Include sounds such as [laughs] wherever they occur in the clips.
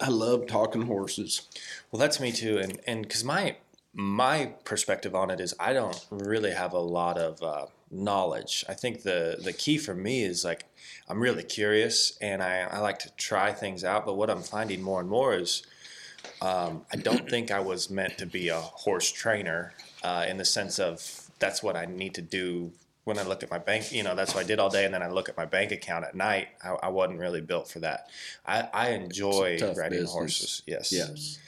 I love talking horses. Well, that's me too, and and because my my perspective on it is I don't really have a lot of uh, knowledge. I think the the key for me is like I'm really curious and I, I like to try things out. But what I'm finding more and more is um, I don't think I was meant to be a horse trainer uh, in the sense of that's what I need to do when I look at my bank. You know, that's what I did all day, and then I look at my bank account at night. I, I wasn't really built for that. I, I enjoy riding business. horses. Yes. Yes.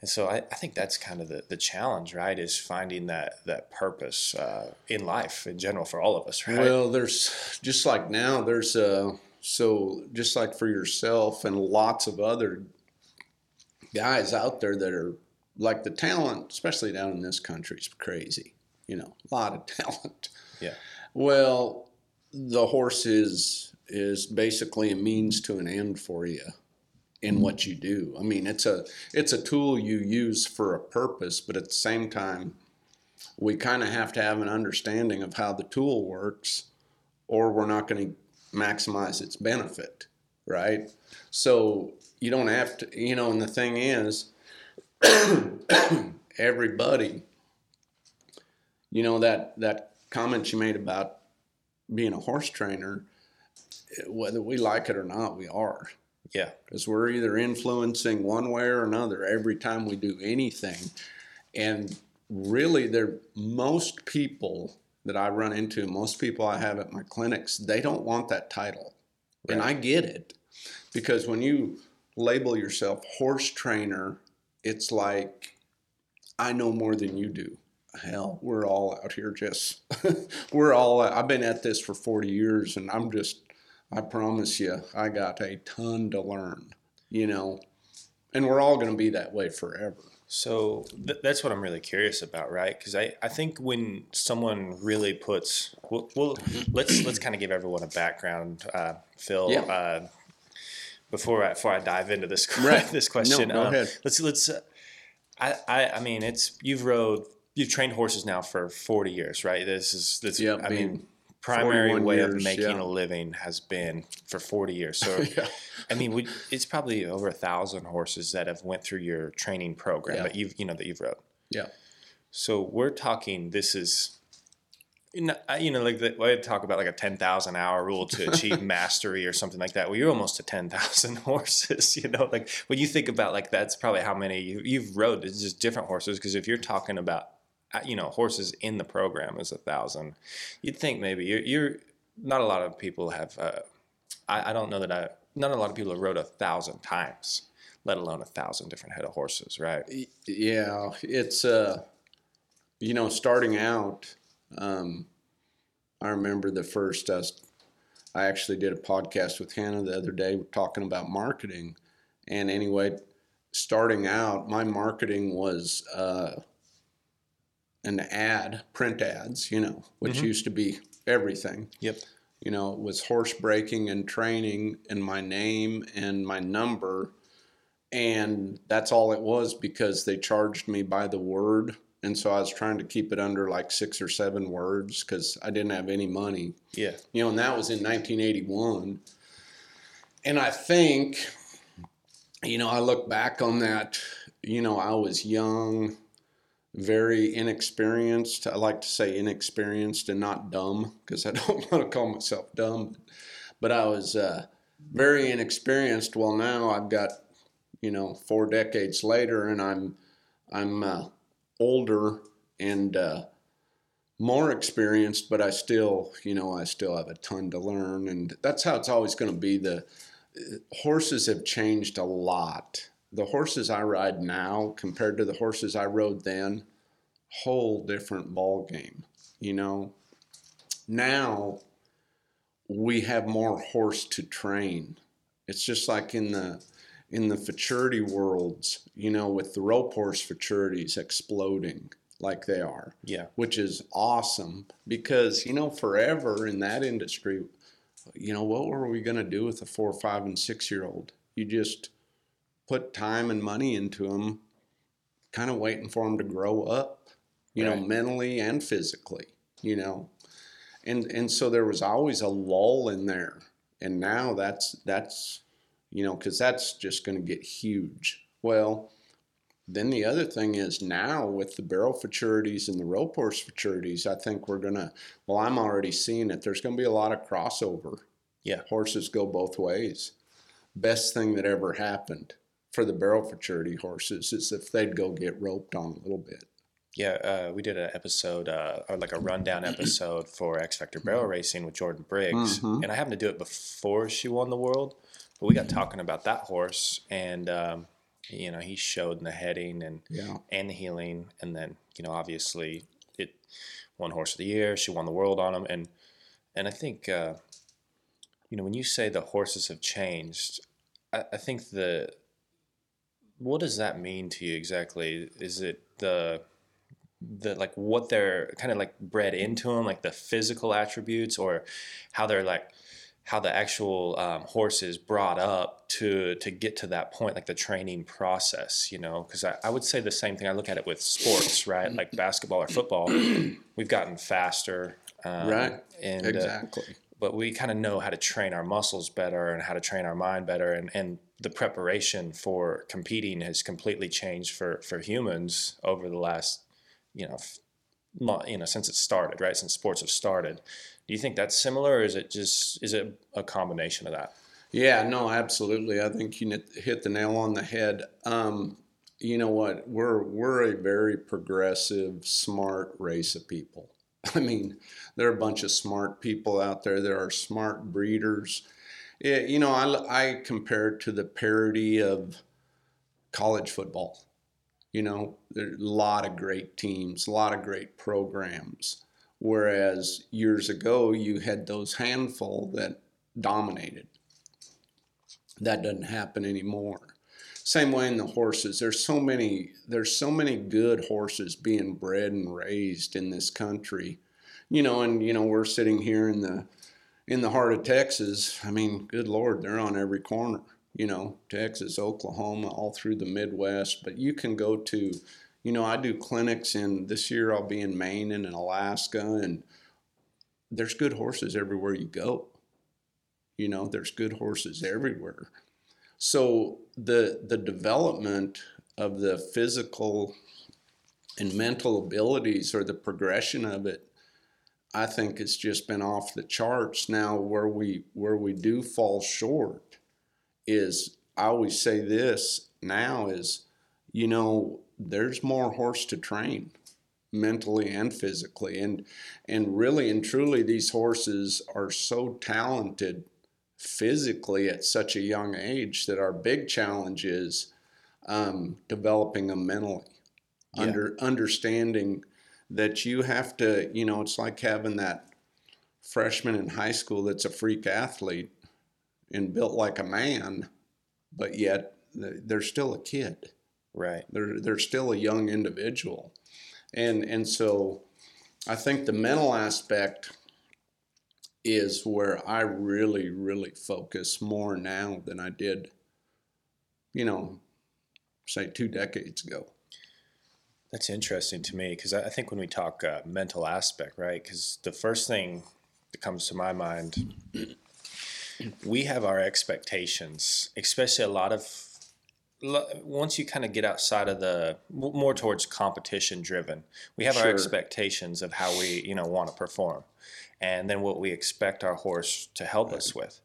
And so I, I, think that's kind of the, the challenge, right? Is finding that that purpose uh, in life in general for all of us, right? Well, there's just like now, there's uh, so just like for yourself and lots of other guys out there that are like the talent, especially down in this country, is crazy. You know, a lot of [laughs] talent. Yeah. Well, the horse is is basically a means to an end for you in mm-hmm. what you do. I mean, it's a it's a tool you use for a purpose, but at the same time, we kind of have to have an understanding of how the tool works, or we're not going to maximize its benefit, right? So you don't have to, you know. And the thing is, [coughs] everybody, you know that that comment you made about being a horse trainer, whether we like it or not, we are yeah. Because we're either influencing one way or another every time we do anything. And really, there most people that I run into, most people I have at my clinics, they don't want that title. Right. And I get it. Because when you label yourself horse trainer, it's like I know more than you do. Hell, we're all out here just [laughs] we're all I've been at this for 40 years and I'm just I promise you, I got a ton to learn, you know, and we're all going to be that way forever. So th- that's what I'm really curious about, right? Because I, I think when someone really puts, well, well let's let's kind of give everyone a background, uh, Phil. Yeah. Uh, before I before I dive into this [laughs] right. this question, no, go um, ahead. let's let's. Uh, I, I I mean, it's you've rode you've trained horses now for 40 years, right? This is this. Yeah, I mean primary way years, of making yeah. a living has been for 40 years. So, [laughs] yeah. I mean, we, it's probably over a thousand horses that have went through your training program Yeah. that you've, you know, that you've rode. Yeah. So we're talking, this is, you know, you know, like the, I talk about like a 10,000 hour rule to [laughs] achieve mastery or something like that. Well, you're almost to 10,000 [laughs] horses, you know, like when you think about like, that's probably how many you, you've rode. It's just different horses. Cause if you're talking about, you know, horses in the program is a thousand, you'd think maybe you're, you're not a lot of people have, uh, I, I don't know that I, not a lot of people have rode a thousand times, let alone a thousand different head of horses, right? Yeah, it's uh, you know, starting out. Um, I remember the first. Uh, I actually did a podcast with Hannah the other day, talking about marketing. And anyway, starting out, my marketing was uh, an ad, print ads. You know, which Mhm. used to be everything. Yep. You know, it was horse breaking and training, and my name and my number and that's all it was because they charged me by the word and so i was trying to keep it under like six or seven words because i didn't have any money Yeah. you know and that was in 1981 and i think you know i look back on that you know i was young very inexperienced i like to say inexperienced and not dumb because i [laughs] don't want to call myself dumb but i was uh, very inexperienced well now i've got you know, four decades later, and I'm I'm uh, older and uh, more experienced, but I still, you know, I still have a ton to learn, and that's how it's always going to be. The uh, horses have changed a lot. The horses I ride now compared to the horses I rode then, whole different ball game. You know, now we have more horse to train. It's just like in the in the futurity worlds, you know, with the rope horse futurities exploding like they are, Yeah. which is awesome because, you know, forever in that industry, you know, what were we going to do with a four, five, and six year old? You just put time and money into them, kind of waiting for them to grow up, you know, mentally and physically, you know. And, and so there was always a lull in there. And now that's, that's, you know, because that's just going to get huge. Well, then the other thing is now with the barrel futurities and the rope horse futurities, I think we're going to, well, I'm already seeing it. There's going to be a lot of crossover. Yeah. Horses go both ways. Best thing that ever happened for the barrel futurity horses is if they'd go get roped on a little bit. Yeah, uh, we did an episode, uh, or like a rundown episode [clears throat] for X Factor Barrel Racing with Jordan Briggs, Mhm. and I happened to do it before she won the world. But we got talking about that horse, and um, you know, he showed in the heading and Yeah. and the heeling, and then you know, obviously, it won horse of the year. She won the world on him, and and I think uh, you know when you say the horses have changed, I, I think the what does that mean to you exactly? Is it the the like what they're kind of like bred into them, like the physical attributes, or how they're like how the actual um, horse is brought up to to get to that point, like the training process, you know? Because I, I would say the same thing. I look at it with sports, right? Like basketball or football, we've gotten faster, um, Right. And uh, Exactly. But we kind of know how to train our muscles better and how to train our mind better and, and the preparation for competing has completely changed for, for humans over the last you know you know since it started right since sports have started do you think that's similar or is it just is it a combination of that Yeah, no, absolutely. I think you hit- hit the nail on the head. Um, you know what? We're we're a very progressive, smart race of people. [laughs] I mean, there are a bunch of smart people out there. There are smart breeders. It, you know, I, I compare it to the parody of college football. You know, there's a lot of great teams, a lot of great programs. Whereas years ago, you had those handful that dominated. That doesn't happen anymore. Same way in the horses. There's so many. There's so many good horses being bred and raised in this country. You know, and you know we're sitting here in the in the heart of Texas. I mean, good lord, they're on every corner. You know, Texas, Oklahoma, all through the Midwest. But you can go to, you know, I do clinics in this year. I'll be in Maine and in Alaska, and there's good horses everywhere you go. You know, there's good horses everywhere. So the the development of the physical and mental abilities or the progression of it, I think it's just been off the charts. Now where we where we do fall short is I always say this now is, you know, there's more horse to train mentally and physically and and really and truly these horses are so talented physically at such a young age that our big challenge is um, developing them mentally Yeah. under understanding that you have to you know it's like having that freshman in high school that's a freak athlete and built like a man but yet they're still a kid. Right. They're they're still a young individual, and and so I think the mental aspect is where I really really focus more now than I did, you know, say two decades ago. That's interesting to me because I think when we talk uh, mental aspect, right? Because the first thing that comes to my mind, [clears throat] we have our expectations, especially a lot of once you kind of get outside of the more towards competition driven, we have our expectations of how we you know want to perform, and then what we expect our horse to help us with.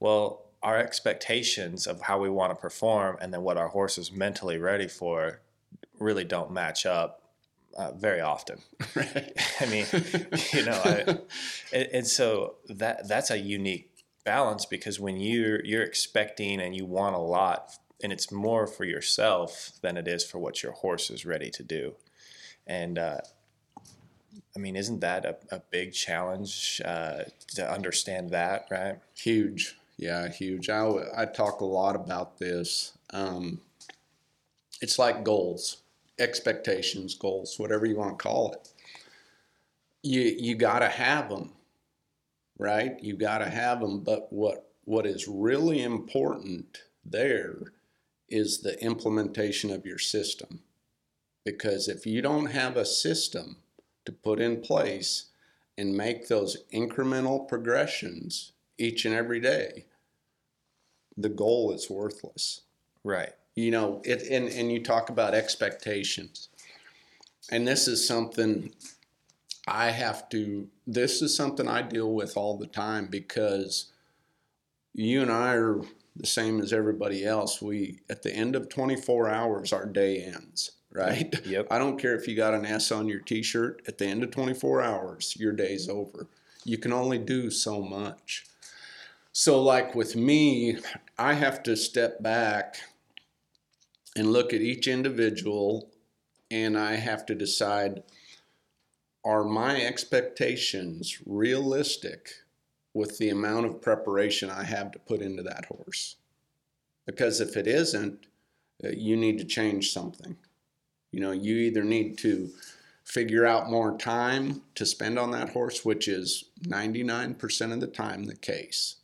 Well, our expectations of how we want to perform and then what our horse is mentally ready for really don't match up uh, very often. [laughs] [laughs] I mean, you know, I, and, and so that that's a unique balance because when you're you're expecting and you want a lot, and it's more for yourself than it is for what your horse is ready to do, and uh, I mean, isn't that a, a big challenge uh, to understand that, right? Huge. Yeah, huge. I, I talk a lot about this. Um, it's like goals, expectations, goals, whatever you want to call it. You you got to have them, right? You got to have them. But what what is really important there is the implementation of your system, because if you don't have a system to put in place and make those incremental progressions each and every day, the goal is worthless. Right. You know, it and, and you talk about expectations. And this is something I have to this is something I deal with all the time because you and I are the same as everybody else. We at the end of 24 hours our day ends, right? Yep. I don't care if you got an S on your t-shirt, at the end of 24 hours your day's over. You can only do so much. So like with me, I have to step back and look at each individual and I have to decide are my expectations realistic with the amount of preparation I have to put into that horse? Because if it isn't, uh, you need to change something. You know, you either need to figure out more time to spend on that horse, which is 99% of the time the case.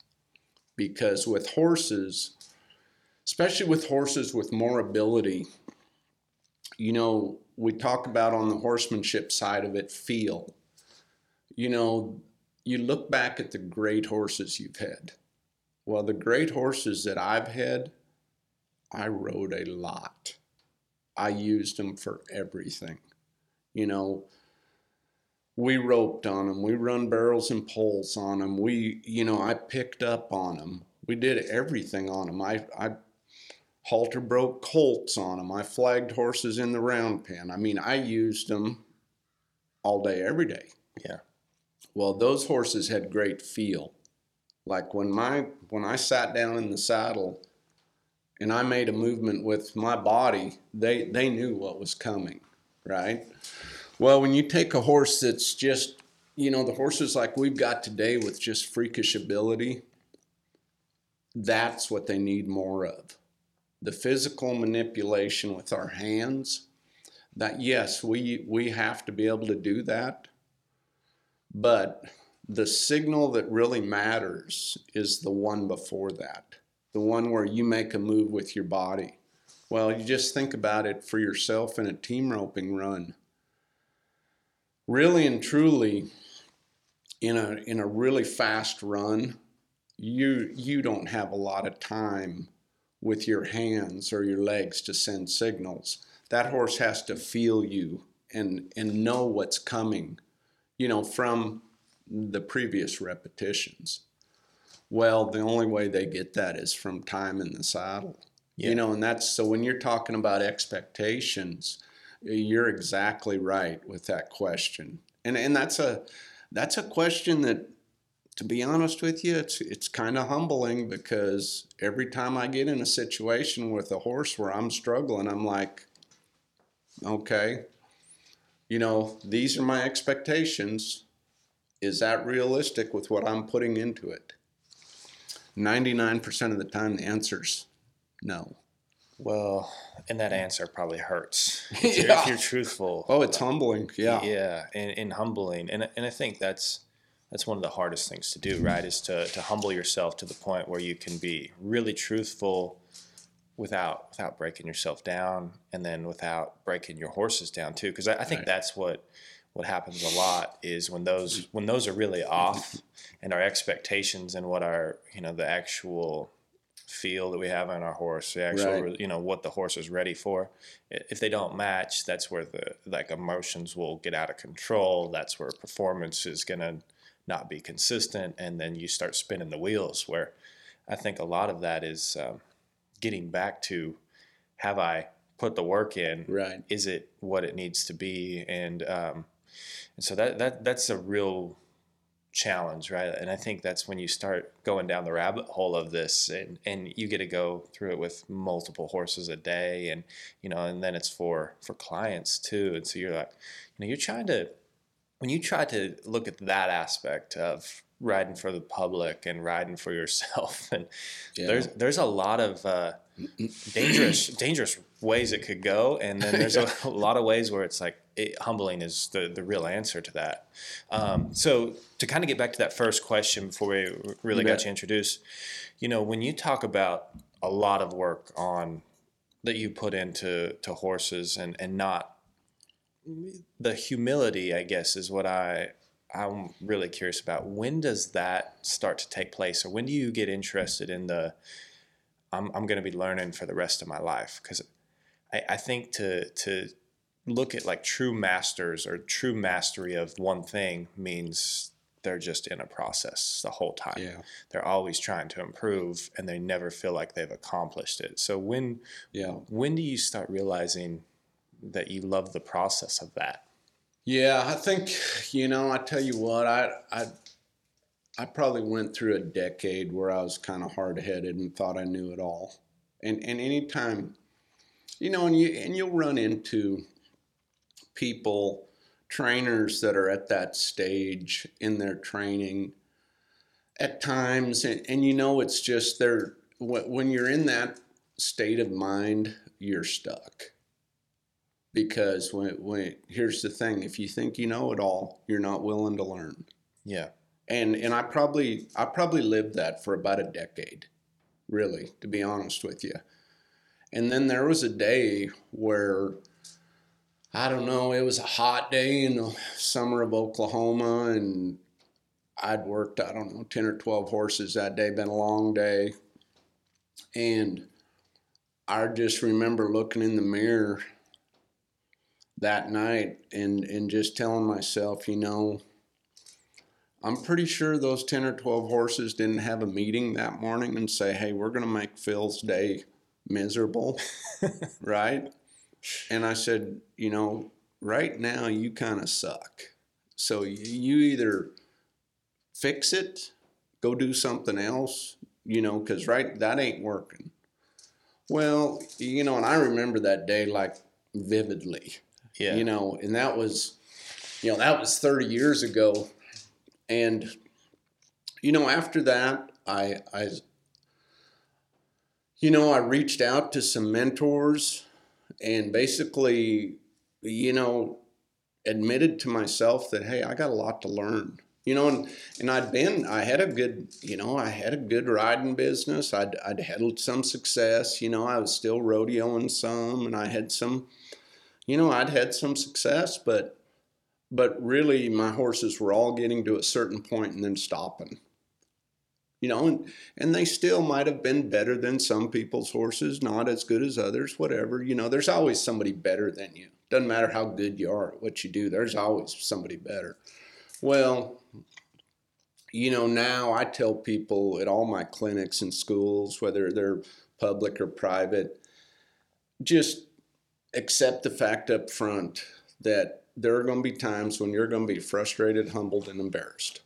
Because with horses, especially with horses with more ability, you know, we talk about on the horsemanship side of it, feel. You know, you look back at the great horses you've had. Well, the great horses that I've had, I rode a lot. I used them for everything. You know, we roped on them, we run barrels and poles on them. We, you know, I picked up on them. We did everything on them. I, I halter broke colts on them. I flagged horses in the round pen. I mean, I used them all day, every day. Yeah. Well, those horses had great feel. Like when my when I sat down in the saddle and I made a movement with my body, they they knew what was coming, right? Well, when you take a horse that's just, you know, the horses like we've got today with just freakish ability, that's what they need more of. The physical manipulation with our hands, that yes, we we have to be able to do that. But the signal that really matters is the one before that, the one where you make a move with your body. Well, you just think about it for yourself in a team roping run. Really and truly, in a in a really fast run, you you don't have a lot of time with your hands or your legs to send signals. That horse has to feel you and and know what's coming, you know, from the previous repetitions. Well, the only way they get that is from time in the saddle. Yeah. You know, and that's so when you're talking about expectations, you're exactly right with that question. And and that's a that's a question that to be honest with you, it's it's kind of humbling because every time I get in a situation with a horse where I'm struggling, I'm like, okay, you know, these are my expectations. Is that realistic with what I'm putting into it? 99% of the time, the answer's no. Well, and that answer probably hurts [laughs] if, you're, if you're truthful. Oh, it's humbling. Yeah. yeah, and, and humbling, and and I think that's that's one of the hardest things to do, right? Is to to humble yourself to the point where you can be really truthful without without breaking yourself down, and then without breaking your horses down too. Because I, I think Right. that's what what happens a lot is when those when those are really off, and our expectations and what our you know the actual feel that we have on our horse, the actual Right. you know what the horse is ready for. If they don't match, that's where the like emotions will get out of control. That's where performance is gonna not be consistent, and then you start spinning the wheels. Where I think a lot of that is um, getting back to have I put the work in? Right. Is it what it needs to be? And um, and so that that that's a real challenge, right? And I think that's when you start going down the rabbit hole of this, and and you get to go through it with multiple horses a day, and you know, and then it's for for clients too. And so you're like, you know, you're trying to when you try to look at that aspect of riding for the public and riding for yourself, [laughs] and Yeah. there's there's a lot of uh, dangerous [clears throat] dangerous ways it could go, and then there's a, [laughs] a [laughs] lot of ways where it's like it, humbling is the the real answer to that. Um, so to kind of get back to that first question before we really You got bet. you introduced, you know, when you talk about a lot of work on that you put into to horses and and not the humility, I guess, is what I I'm really curious about. When does that start to take place, or when do you get interested in the I'm I'm going to be learning for the rest of my life because I, I think to to look at like true masters or true mastery of one thing means they're just in a process the whole time. Yeah. They're always trying to improve and they never feel like they've accomplished it. So when Yeah. when do you start realizing that you love the process of that? Yeah, I think you know. I tell you what, I I I probably went through a decade where I was kind of hard headed and thought I knew it all. And and anytime, you know, and you and you'll run into people, trainers that are at that stage in their training at times, and, and you know it's just they're when you're in that state of mind, you're stuck because when, when here's the thing if you think you know it all you're not willing to learn. Yeah. and and i probably i probably lived that for about a decade really to be honest with you. And then there was a day where i don't know it was a hot day in the summer of oklahoma and i'd worked i don't know 10 or 12 horses that day been a long day. And i just remember looking in the mirror that night and and just telling myself, you know, I'm pretty sure those 10 or 12 horses didn't have a meeting that morning and say, "Hey, we're going to make Phil's day miserable." [laughs] right? And I said, you know, right now you kind of suck. So you either fix it, go do something else, you know, cuz right that ain't working. Well, you know, and I remember that day like vividly Yeah. you know and that was you know that was 30 years ago and you know after that i i you know i reached out to some mentors and basically you know admitted to myself that hey i got a lot to learn you know and and i'd been i had a good you know i had a good riding business i'd i'd had some success you know i was still rodeoing some and i had some you know, I'd had some success, but but really my horses were all getting to a certain point and then stopping. You know, and and they still might have been better than some people's horses, not as good as others, whatever. You know, there's always somebody better than you. Doesn't matter how good you are at what you do. There's always somebody better. Well, you know, now I tell people at all my clinics and schools, whether they're public or private, just accept the fact up front that there are going to be times when you're going to be frustrated, humbled, and embarrassed.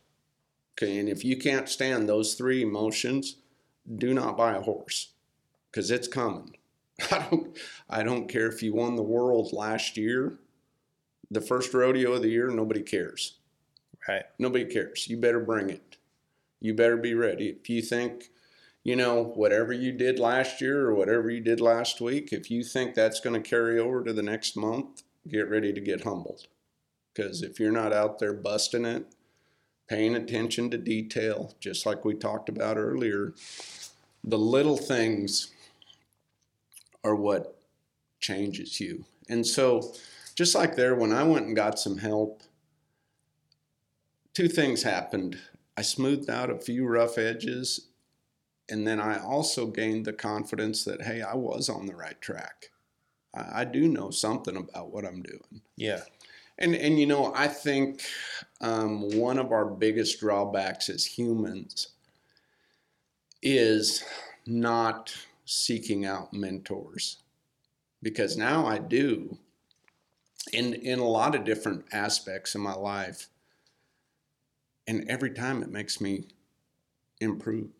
Okay, and if you can't stand those three emotions, do not buy a horse because it's coming. [laughs] I don't, I don't care if you won the world last year, the first rodeo of the year, nobody cares. Right. Nobody cares. You better bring it. You better be ready. If you think, you know, whatever you did last year or whatever you did last week, if you think that's going to carry over to the next month, get ready to get humbled. Because if you're not out there busting it, paying attention to detail, just like we talked about earlier, the little things are what changes you. And so, just like there, when I went and got some help, two things happened. I smoothed out a few rough edges, and then I also gained the confidence that, hey, I was on the right track. I, I do know something about what I'm doing. Yeah. And, and you know, I think um, one of our biggest drawbacks as humans is not seeking out mentors. Because now I do in, in a lot of different aspects of my life. And every time it makes me improve,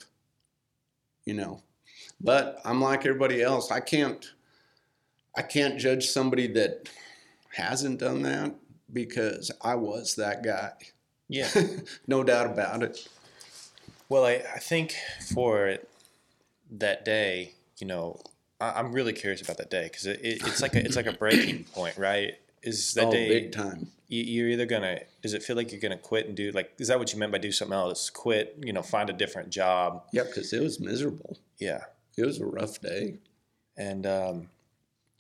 you know. But I'm like everybody else. I can't I can't judge somebody that hasn't done that because I was that guy. Yeah. [laughs] no doubt about it. Well, I, I think for that day, you know, I, I'm really curious about that day because it, it, it's like a, it's like a breaking point, right? Is that oh, day big time. You, you're either gonna? Does it feel like you're gonna quit and do like? Is that what you meant by do something else? Quit, you know, find a different job. Yep, because it was miserable. Yeah, It was a rough day. and um,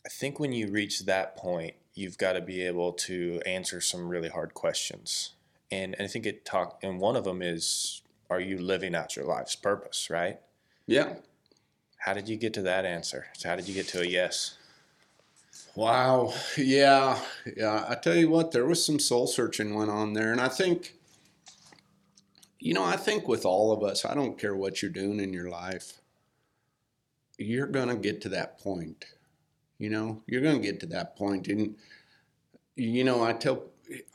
I think when you reach that point, you've got to be able to answer some really hard questions. And, and I think it talk and one of them is, are you living out your life's purpose, right? Yeah. How did you get to that answer? So how did you get to a yes? Wow. Yeah. Yeah. I tell you what, there was some soul searching went on there. And I think, you know, I think with all of us, I don't care what you're doing in your life, you're going to get to that point. You know, you're going to get to that point. And, you know, I tell,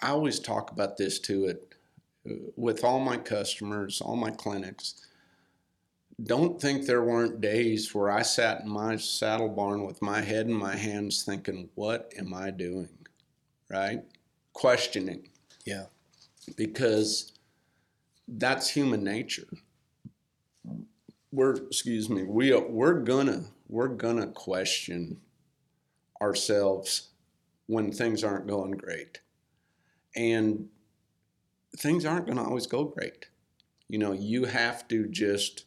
I always talk about this too. It, uh, with all my customers, all my clinics, don't think there weren't days where I sat in my saddle barn with my head in my hands thinking, what am I doing? Right? Questioning. Yeah. Because that's human nature. We're, excuse me, we are, we're gonna, we're gonna question ourselves when things aren't going great. And things aren't gonna always go great. You know, you have to just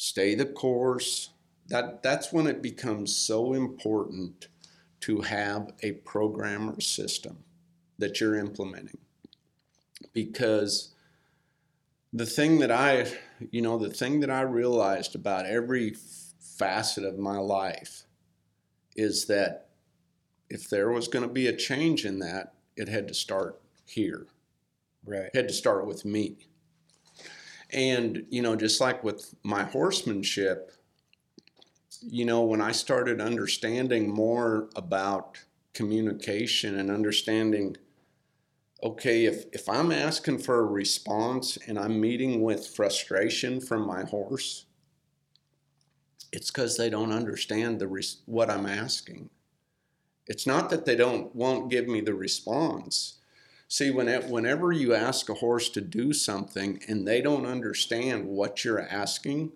stay the course. That that's when it becomes so important to have a program or system that you're implementing. Because the thing that I, you know, the thing that I realized about every facet of my life is that if there was going to be a change in that, it had to start here. Right. It had to start with me. And, you know, just like with my horsemanship, you know, when I started understanding more about communication and understanding, okay, if, if I'm asking for a response and I'm meeting with frustration from my horse, it's because they don't understand the res- what I'm asking. It's not that they don't won't give me the response. See, when it, whenever you ask a horse to do something and they don't understand what you're asking,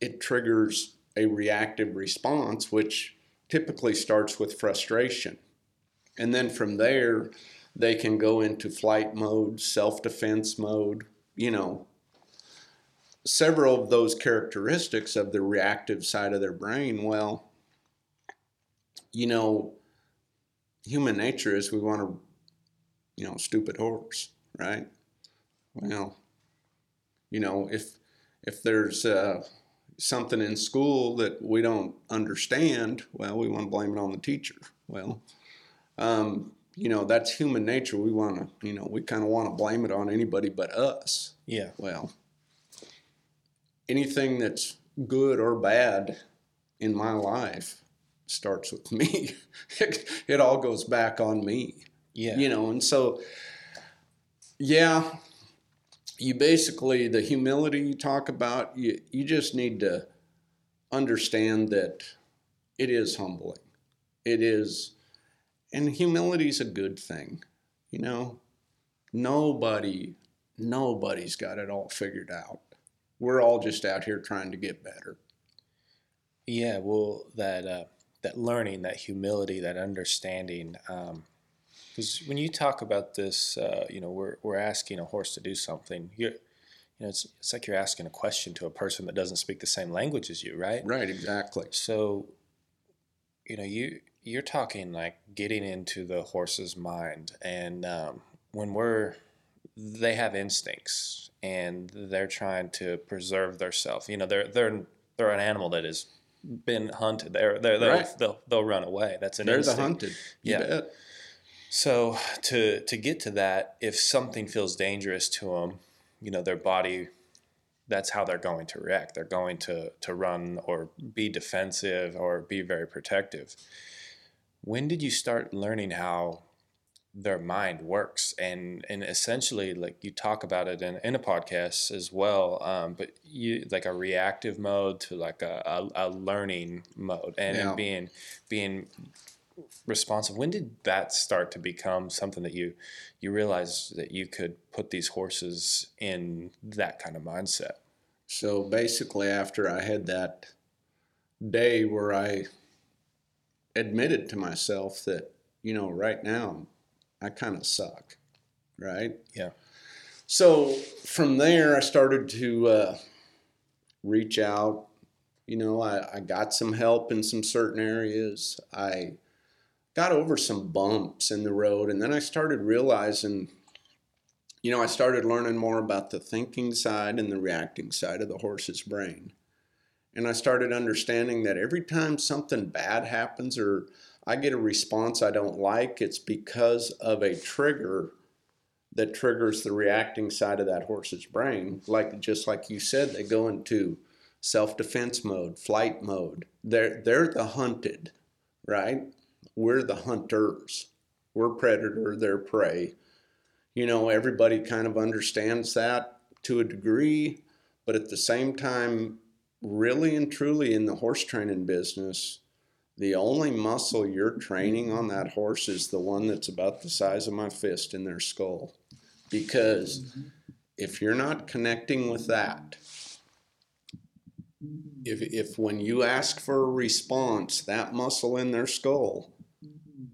it triggers a reactive response, which typically starts with frustration. And then from there, they can go into flight mode, self defense mode, you know. Several of those characteristics of the reactive side of their brain, well, you know, human nature is we want to you know, stupid horse, right? Well, you know, if if there's uh, something in school that we don't understand, well, we want to blame it on the teacher. Well, um, you know, that's human nature. We want to, you know, we kind of want to blame it on anybody but us. Yeah. Well, anything that's good or bad in my life starts with me. it, [laughs] it all goes back on me. Yeah. You know, and so, yeah, you basically, the humility you talk about, you, you just need to understand that it is humbling. It is, and humility is a good thing. You know, nobody, nobody's got it all figured out. We're all just out here trying to get better. Yeah, well, that uh, that learning, that humility, that understanding, um, because when you talk about this, uh, you know, we're, we're asking a horse to do something. You're, you know, it's, it's like you're asking a question to a person that doesn't speak the same language as you, right? Right, exactly. So, you know, you you're talking like getting into the horse's mind, and um, when we're they have instincts and they're trying to preserve themselves. You know, they're they're they're an animal that has been hunted. They're they're they'll, Right. they'll, they'll run away. That's an They're instinct. the hunted. You Yeah. bet. So to to get to that, if something feels dangerous to them, you know, their body, that's how they're going to react. They're going to to run or be defensive or be very protective. When did you start learning how their mind works and and essentially like you talk about it in, in a podcast as well um, but you like a reactive mode to like a, a, a learning mode and, Yeah. and being being responsive when did that start to become something that you you realized that you could put these horses in that kind of mindset So basically, after I had that day where I admitted to myself that, you know, right now I kind of suck, right? Yeah. So from there, I started to uh, reach out. You know, I, I got some help in some certain areas. I got over some bumps in the road, and then I started realizing you know, I started learning more about the thinking side and the reacting side of the horse's brain. And I started understanding that every time something bad happens or I get a response I don't like, it's because of a trigger that triggers the reacting side of that horse's brain. Like just like you said, they go into self-defense mode, flight mode. They're they're the hunted, right? We're the hunters. We're predator, they're prey. You know, everybody kind of understands that to a degree, but at the same time, really and truly in the horse training business, the only muscle you're training on that horse is the one that's about the size of my fist in their skull. Because if you're not connecting with that, if, if when you ask for a response, that muscle in their skull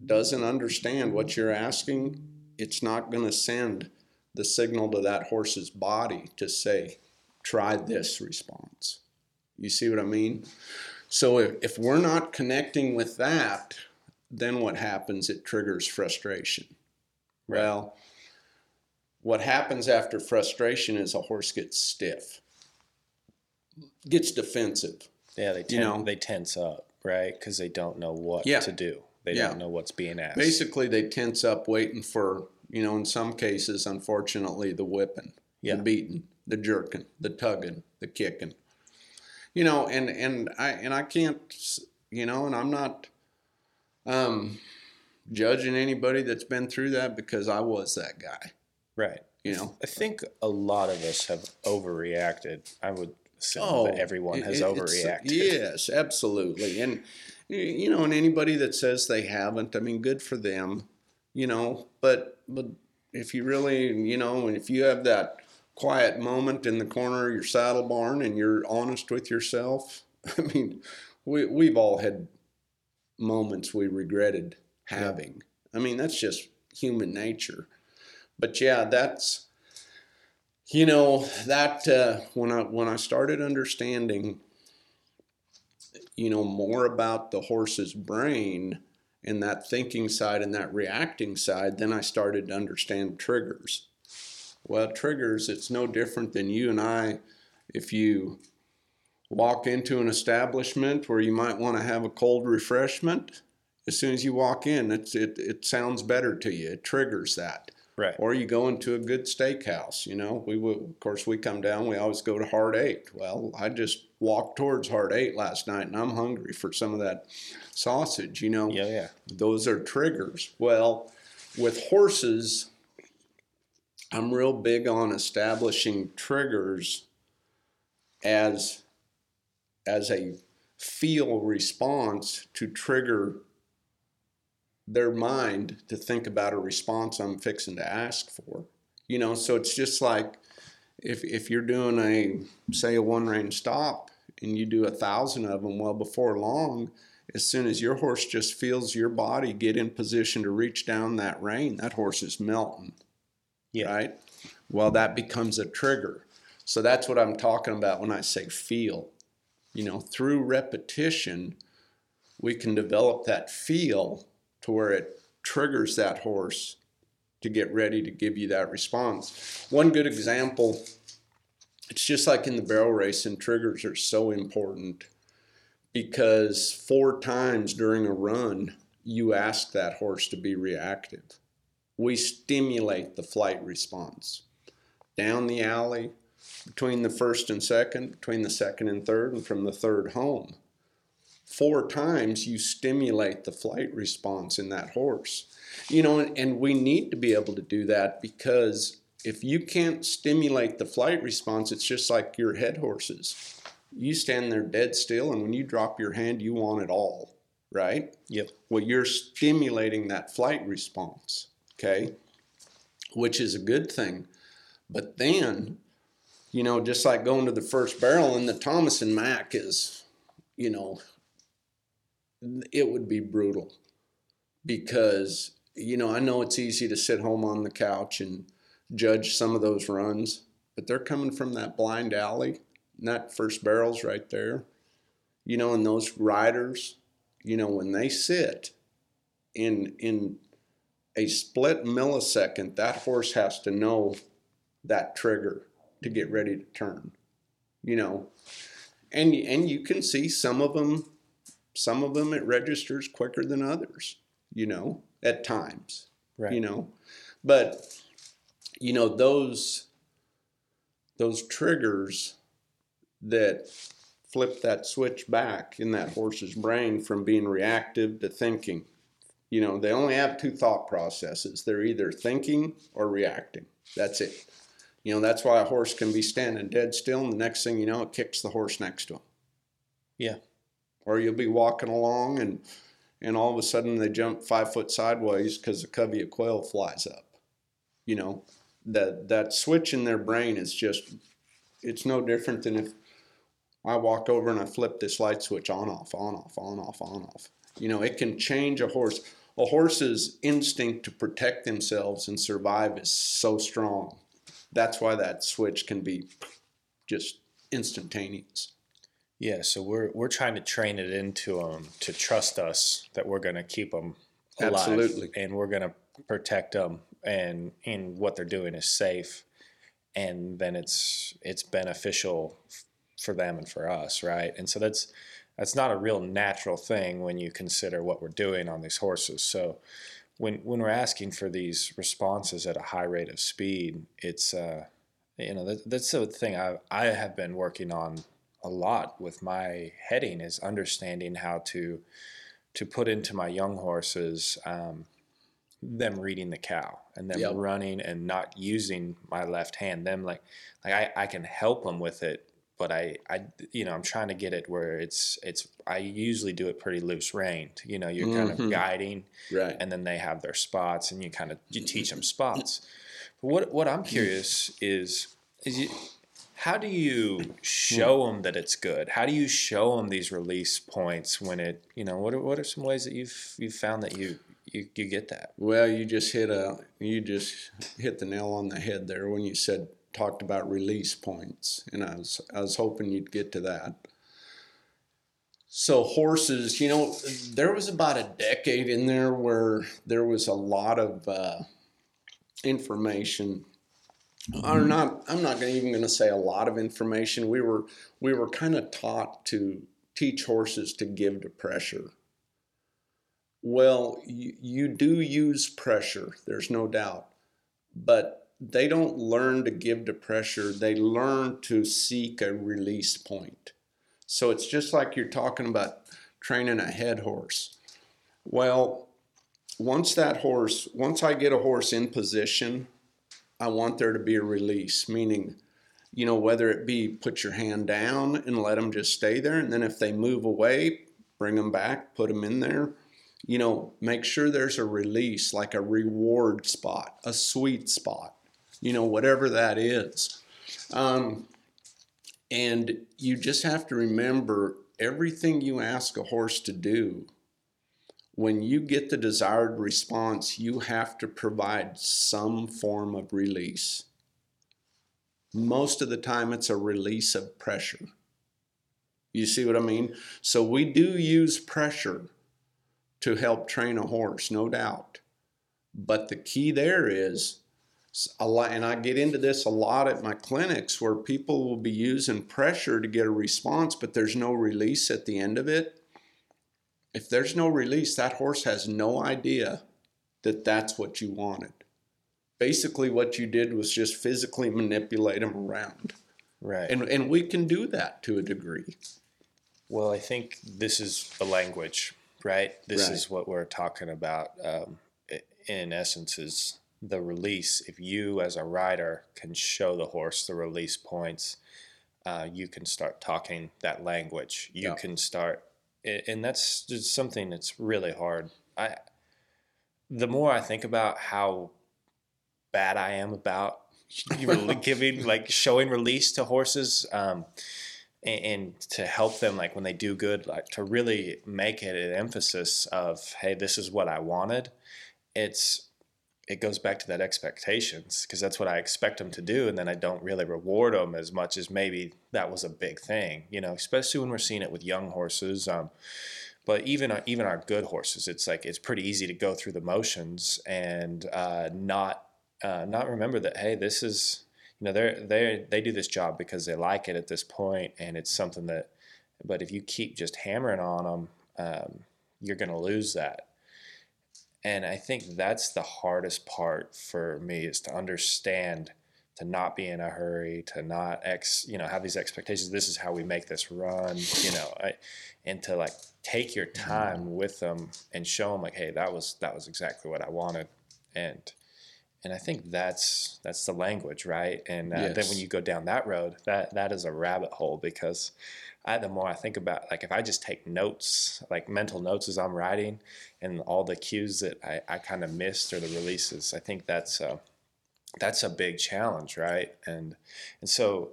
doesn't understand what you're asking, it's not going to send the signal to that horse's body to say, try this response. You see what I mean? So if, if we're not connecting with that, then what happens? It triggers frustration. Well, what happens after frustration is a horse gets stiff, gets defensive. Yeah, they You know. they tense up, right? Because they don't know what Yeah. to do. They Yeah. don't know what's being asked. Basically, they tense up waiting for, you know, in some cases, unfortunately, the whipping, Yeah. the beating, the jerking, the tugging, the kicking. You know, and and I and I can't, you know, and I'm not um, judging anybody that's been through that because I was that guy. right. You know, I think a lot of us have overreacted. I would assume that everyone has Oh, it- overreacted. Yes, absolutely. And you know, and anybody that says they haven't, I mean, good for them. You know, but but if you really, you know, and if you have that quiet moment in the corner of your saddle barn and you're honest with yourself, [laughs] I mean, we we've all had moments we regretted having. I mean, that's just human nature. But yeah, that's you know that uh, when I when I started understanding, you know, more about the horse's brain and that thinking side and that reacting side, then I started to understand triggers. Well, triggers, it's no different than you and I. If you walk into an establishment where you might want to have a cold refreshment, as soon as you walk in, it's, it, it sounds better to you. It triggers that Right. or you go into a good steakhouse. You know, we would, of course, we come down. We always go to Hard Eight. Well, I just walked towards Hard Eight last night, and I'm hungry for some of that sausage. You know, Yeah, yeah. those are triggers. Well, with horses, I'm real big on establishing triggers as as a feel response to trigger their mind to think about a response I'm fixing to ask for. You know, so it's just like if if you're doing a say a one rein stop and you do a thousand of them, well before long, as soon as your horse just feels your body get in position to reach down that rein, that horse is melting. Yeah. Right? Well, that becomes a trigger. So that's what I'm talking about when I say feel. You know, through repetition, we can develop that feel to where it triggers that horse to get ready to give you that response. One good example, it's just like in the barrel race, and triggers are so important because four times during a run, you ask that horse to be reactive. We stimulate the flight response. Down the alley, between the first and second, between the second and third, and from the third home four times you stimulate the flight response in that horse. You know, and, and we need to be able to do that because if you can't stimulate the flight response, it's just like your head horses. You stand there dead still, and when you drop your hand, you want it all, right? Yep. Well, you're stimulating that flight response, okay? Which is a good thing. But then, you know, just like going to the first barrel, and the Thomas and Mack is, you know, it would be brutal because you know I know it's easy to sit home on the couch and judge some of those runs, but they're coming from that blind alley, and that first barrel's right there. You know, and those riders, you know, when they sit in in a split millisecond, that horse has to know that trigger to get ready to turn. You know, and and you can see some of them some of them it registers quicker than others you know at times Right. you know? But you know those those triggers that flip that switch back in that horse's brain from being reactive to thinking you know they only have two thought processes. They're either thinking or reacting. That's it. You know that's why a horse can be standing dead still and the next thing you know it kicks the horse next to him Yeah. Or you'll be walking along and and all of a sudden they jump five foot sideways because a covey of quail flies up. You know that that switch in their brain is just it's no different than if i walk over and i flip this light switch on off on off on off on off. You know it can change a horse. A horse's instinct to protect themselves and survive is so strong. That's why that switch can be just instantaneous Yeah, so we're we're trying to train it into them to trust us that we're going to keep them alive, Absolutely. and we're going to protect them, and and what they're doing is safe, and then it's it's beneficial for them and for us, right? And so that's that's not a real natural thing when you consider what we're doing on these horses. So when when we're asking for these responses at a high rate of speed, it's uh, you know that, that's the thing I I have been working on a lot with my heading is understanding how to to put into my young horses um, them reading the cow and them Yep. running and not using my left hand them like like I, I can help them with it but I, I you know I'm trying to get it where it's it's I usually do it pretty loose reined you know you're kind Mhm. of guiding right and then they have their spots and you kind of you teach them spots but what what i'm curious is is you how do you show them that it's good? How do you show them these release points when it you know what are, what are some ways that you've you've found that you you, you get that? Well, you just hit a you just hit the nail on the head there when you said talked about release points, and I was I was hoping you'd get to that. So horses, you know, there was about a decade in there where there was a lot of uh, information, or mm-hmm. not. I'm not even going to say a lot of information. We were we were kind of taught to teach horses to give to pressure. Well, you, you do use pressure, there's no doubt, but they don't learn to give to pressure, they learn to seek a release point. So it's just like you're talking about training a head horse. Well, once that horse, once I get a horse in position, I want there to be a release, meaning, you know, whether it be put your hand down and let them just stay there, and then if they move away, bring them back, put them in there you know, make sure there's a release, like a reward spot, a sweet spot, you know, whatever that is. Um, and you just have to remember everything you ask a horse to do, when you get the desired response, you have to provide some form of release. Most of the time, it's a release of pressure. You see what I mean? So we do use pressure to help train a horse, no doubt. But the key there is a lot, and I get into this a lot at my clinics where people will be using pressure to get a response, but there's no release at the end of it. If there's no release, that horse has no idea that that's what you wanted. Basically, what you did was just physically manipulate him around. right And, and we can do that to a degree. Well, I think this is the language, right? This Right. is what we're talking about. Um, in essence, is the release. If you, as a rider, can show the horse the release points, uh, you can start talking that language. You Yeah. can start, and that's just something that's really hard. I, the more I think about how bad I am about [laughs] [laughs] giving, like showing release to horses. Um, and, and to help them like when they do good like to really make it an emphasis of hey this is what i wanted it's it goes back to that expectations because that's what i expect them to do and then i don't really reward them as much as maybe that was a big thing you know especially when we're seeing it with young horses um, but even our, even our good horses it's like it's pretty easy to go through the motions and uh, not uh, not remember that hey this is you know they're they they do this job because they like it at this point and it's something that But if you keep just hammering on them, um, you're going to lose that. And I think that's the hardest part for me is to understand to not be in a hurry, to not ex, you know, have these expectations. This is how we make this run, you know, I, and to like take your time with them and show them like, hey, that was that was exactly what I wanted, and and I think that's that's the language, right? And uh, yes. then when you go down that road, that that is a rabbit hole because I, the more I think about, like if I just take notes, like mental notes as I'm writing, and all the cues that I, I kind of missed or the releases, I think that's a, that's a big challenge, right? And and so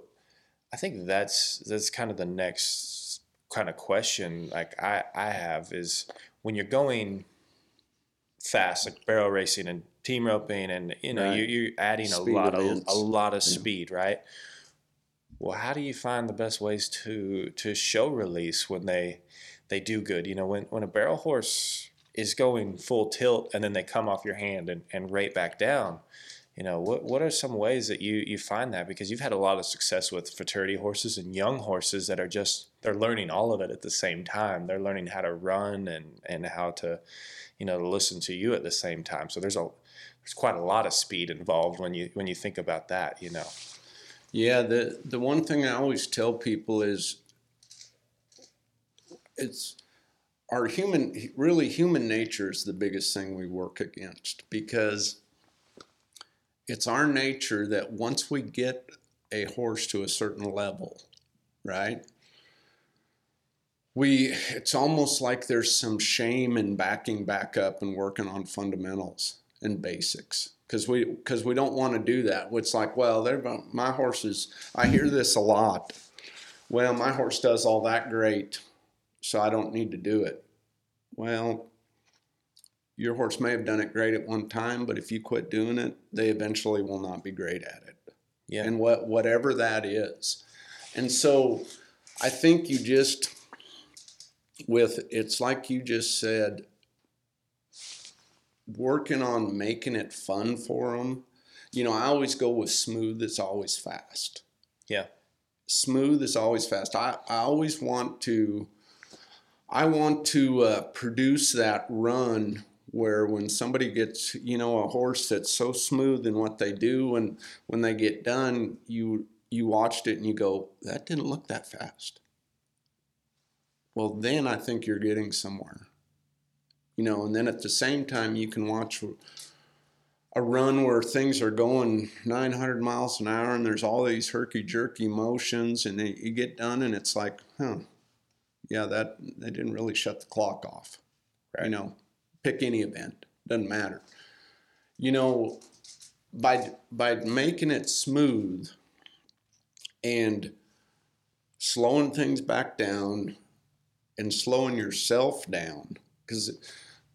I think that's that's kind of the next kind of question like I I have is when you're going fast like barrel racing and team roping and you know right. you, are adding speed a lot of a lot of speed right well how do you find the best ways to to show release when they they do good? You know when when a barrel horse is going full tilt and then they come off your hand and, and rate back down you know what what are some ways that you you find that? Because you've had a lot of success with futurity horses and young horses that are just they're learning all of it at the same time. They're learning how to run and and how to you know listen to you at the same time. So there's a there's quite a lot of speed involved when you when you think about that you know yeah the the one thing i always tell people is it's our human really human nature is the biggest thing we work against because it's our nature that once we get a horse to a certain level, right? We it's almost like there's some shame in backing back up and working on fundamentals and basics because we because we don't want to do that. It's like, well, they're my horses. I hear this a lot. Well, my horse does all that great, so I don't need to do it. Well, your horse may have done it great at one time, but if you quit doing it, they eventually will not be great at it. Yeah. And what whatever that is. And so I think you just with it's like you just said working on making it fun for them. You know, I always go with smooth it's always fast. Yeah. Smooth is always fast. I, I always want to I want to uh, produce that run where when somebody gets you know a horse that's so smooth in what they do and when they get done you you watched it and you go that didn't look that fast well then i think you're getting somewhere you know and then at the same time you can watch a run where things are going 900 miles an hour and there's all these herky jerky motions and you get done and it's like huh yeah that they didn't really shut the clock off right. you know pick any event, doesn't matter. You know, by by making it smooth and slowing things back down and slowing yourself down because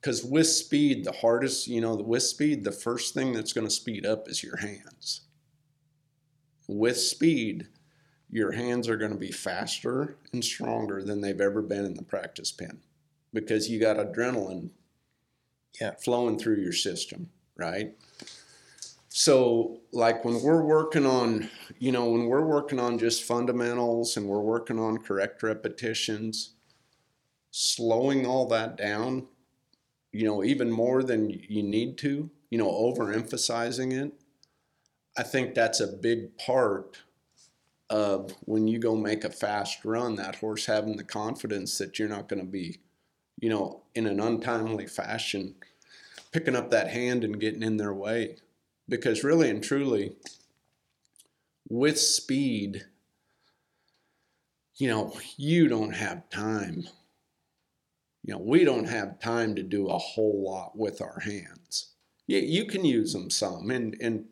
because with speed the hardest you know with speed the first thing that's going to speed up is your hands with speed your hands are going to be faster and stronger than they've ever been in the practice pen because you got adrenaline yeah. flowing through your system, right? So, like when we're working on, you know, when we're working on just fundamentals and we're working on correct repetitions, slowing all that down, you know, even more than you need to, you know, overemphasizing it, I think that's a big part of when you go make a fast run, that horse having the confidence that you're not going to be you know, in an untimely fashion, picking up that hand and getting in their way. Because really and truly, with speed, you know, you don't have time. You know, we don't have time to do a whole lot with our hands. Yeah, you can use them some, and and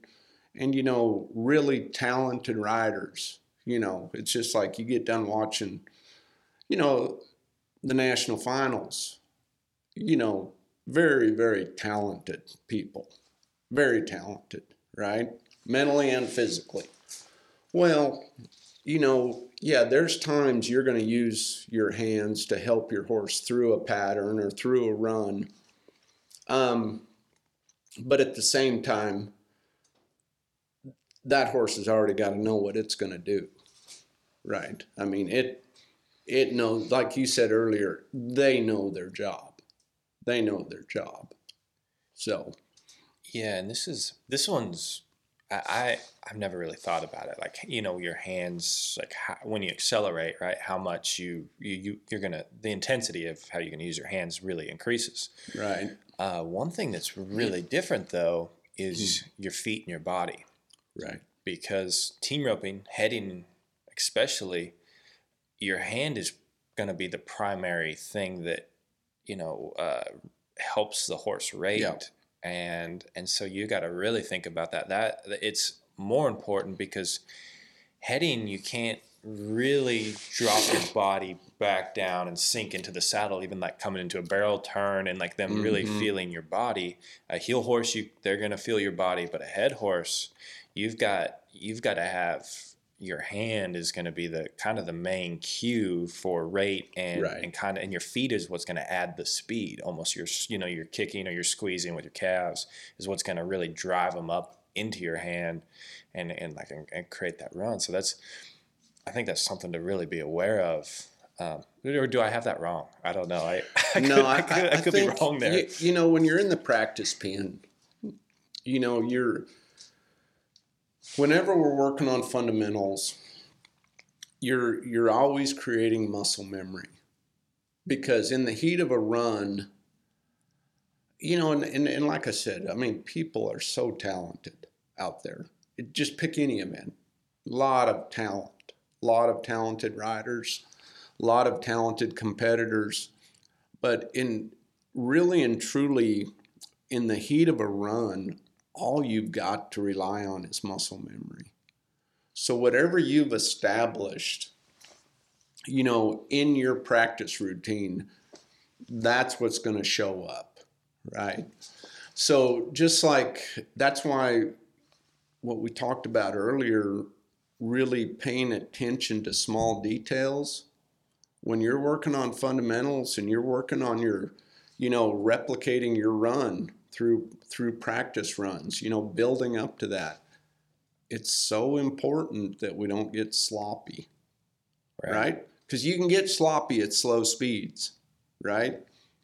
and you know, really talented riders. You know, it's just like you get done watching. You know, the national finals, you know, very, very talented people, very talented, right? Mentally and physically. Well, you know, yeah, there's times you're going to use your hands to help your horse through a pattern or through a run. Um, but at the same time, that horse has already got to know what it's going to do, right? I mean, it it knows, like you said earlier, they know their job. They know their job. So, Yeah, and this is this one's I, I I've never really thought about it. Like you know, your hands like how, when you accelerate, right? How much you you you you're gonna the intensity of how you're gonna use your hands really increases. right, Uh, one thing that's really different though is your feet and your body right, because team roping, heading especially, your hand is going to be the primary thing that you know uh, helps the horse rate, Yeah. And and so you got to really think about that. That it's more important because heading you can't really drop your body back down and sink into the saddle even like coming into a barrel turn and like them really Mhm. feeling your body a heel horse you they're going to feel your body but a head horse you've got you've got to have your hand is going to be the kind of the main cue for rate and Right. and kind of and your feet is what's going to add the speed almost your you know you're kicking or you're squeezing with your calves is what's going to really drive them up into your hand and and like and, and create that run so that's I think that's something to really be aware of um, or do I have that wrong I don't know I, [laughs] I no, could, I, I could, I could be wrong there You, you know, when you're in the practice pen, you know, you're. Whenever we're working on fundamentals, you're you're always creating muscle memory, because in the heat of a run, you know, and, and, and like I said, I mean, people are so talented out there. It, just pick any event. A lot of talent, a lot of talented riders, a lot of talented competitors. But in really and truly, in the heat of a run, all you've got to rely on is muscle memory. So, whatever you've established, you know, in your practice routine, that's what's going to show up, right? So, just like that's why what we talked about earlier, really paying attention to small details. When you're working on fundamentals and you're working on your, you know, replicating your run through through practice runs, you know, building up to that. It's so important that we don't get sloppy, right? Because you can get sloppy at slow speeds, right?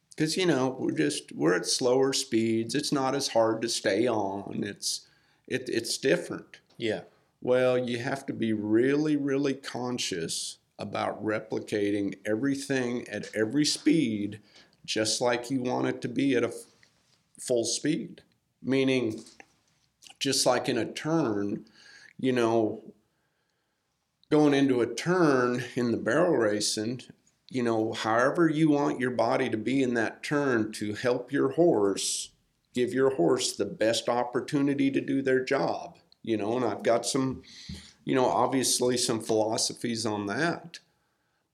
Because you know we're just we're at slower speeds. It's not as hard to stay on. It's it, it's different. yeah Well, you have to be really, really conscious about replicating everything at every speed, just like you want it to be at a full speed. Meaning, just like in a turn, you know, going into a turn in the barrel racing, you know, however you want your body to be in that turn to help your horse, give your horse the best opportunity to do their job, you know, and I've got some, you know, obviously some philosophies on that.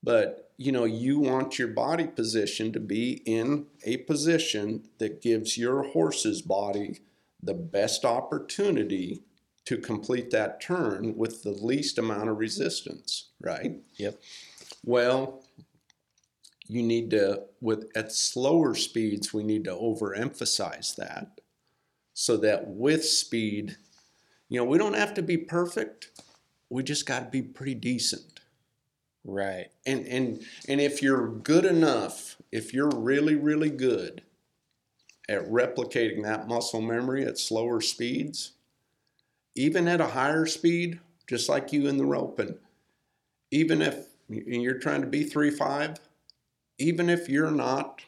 But, you know, you want your body position to be in a position that gives your horse's body the best opportunity to complete that turn with the least amount of resistance, right? Yep. Well, you need to with at slower speeds we need to overemphasize that so that with speed, you know, we don't have to be perfect. We just got to be pretty decent. Right. And and and if you're good enough, if you're really really good at replicating that muscle memory at slower speeds, even at a higher speed, just like you in the roping, even if you're trying to be three five, even if you're not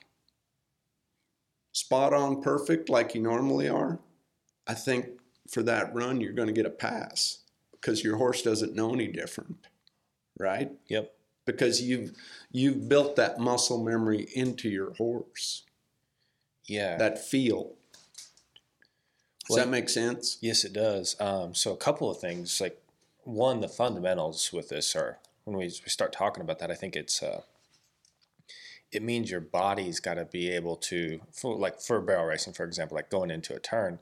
spot on perfect like you normally are, I think for that run you're going to get a pass because your horse doesn't know any different, right? yep. Because you've you've built that muscle memory into your horse. Yeah. That feel. Does Well- that make sense? Yes, it does. Um, so a couple of things, like one, the fundamentals with this are when we, we start talking about that, I think it's uh, it means your body's got to be able to, for, like for barrel racing, for example, like going into a turn,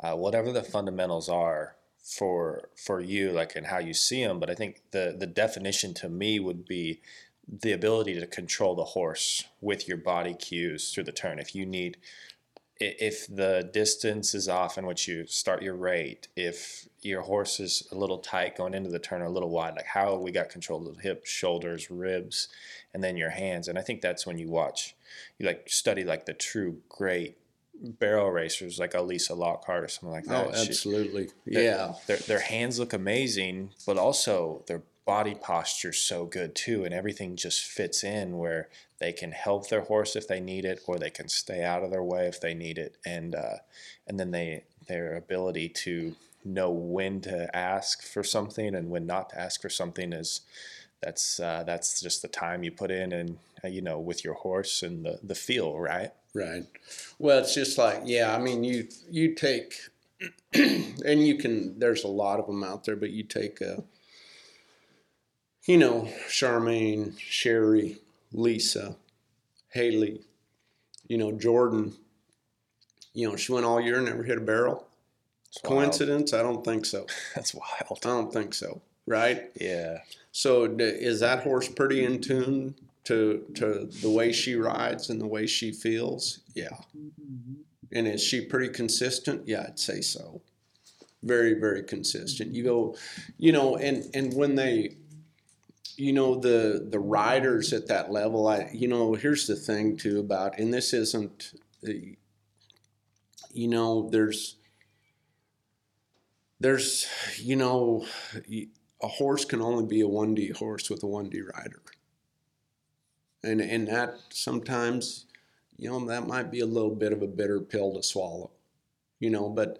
uh, whatever the fundamentals are for for you, like and how you see them. But I think the the definition to me would be the ability to control the horse with your body cues through the turn. If you need if the distance is off in which you start your rate, if your horse is a little tight going into the turn or a little wide, like how we got control of the hips, shoulders, ribs, and then your hands. And I think that's when you watch, you like study like the true great barrel racers like Elisa Lockhart or something like that. Oh, absolutely. their- Yeah. their their hands look amazing, but also their body posture's so good too, and everything just fits in where they can help their horse if they need it, or they can stay out of their way if they need it, and uh, and then they their ability to know when to ask for something and when not to ask for something is that's uh, that's just the time you put in and uh, you know with your horse and the the feel right Right. Well, it's just like, yeah, I mean, you you take, [clears throat] and you can. There's a lot of them out there, but you take, a. you know, Charmayne, Sherry, Lisa, Hailey, you know, Jordan. You know, she went all year and never hit a barrel. It's wild. Coincidence? I don't think so. [laughs] that's wild I don't think so. Right. yeah So d- is that horse pretty in tune to to the way she rides and the way she feels? Yeah. Mm-hmm. And is she pretty consistent? Yeah, I'd say so. Very very consistent. You go, you know, and and when they you know the the riders at that level, I you know, here's the thing too about and this isn't the you know, there's there's you know a horse can only be a 1D horse with a 1D rider. And and that sometimes, you know, that might be a little bit of a bitter pill to swallow. You know, but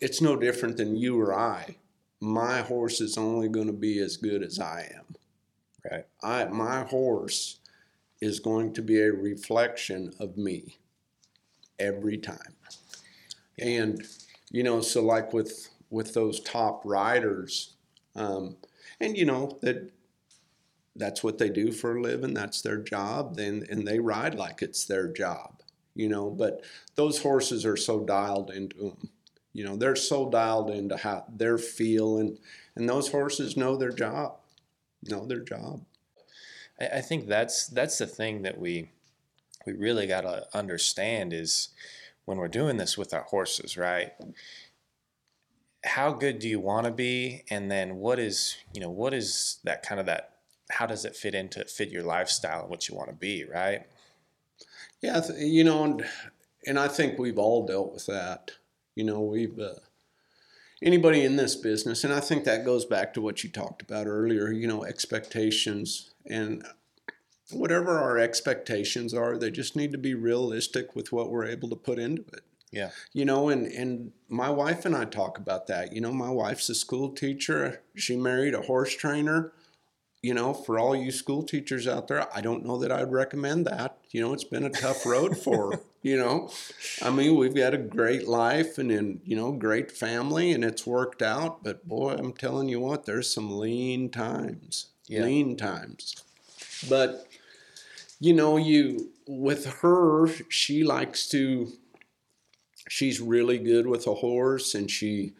it's no different than you or I. My horse is only going to be as good as I am. right I my horse is going to be a reflection of me every time. And you know, so like with with those top riders, um, and you know that that's what they do for a living. That's their job. Then and they ride like it's their job. You know, but those horses are so dialed into them. You know, they're so dialed into how their feel, and and those horses know their job. Know their job. I, I think that's that's the thing that we we really got to understand is when we're doing this with our horses, right? How good do you want to be, and then what is you know what is that kind of that? How does it fit into fit your lifestyle and what you want to be, right? Yeah, you know, and, and I think we've all dealt with that. You know, we've uh, anybody in this business, and I think that goes back to what you talked about earlier. You know, expectations and whatever our expectations are, they just need to be realistic with what we're able to put into it. Yeah. You know, and and my wife and I talk about that. You know, my wife's a school teacher. She married a horse trainer you know, for all you school teachers out there, I don't know that I'd recommend that. You know, it's been a tough road [laughs] for you know. I mean, we've got a great life and in, you know, great family and it's worked out, but boy, I'm telling you what, there's some lean times. Yeah. Lean times. But you know, you with her, she likes to she's really good with a horse and she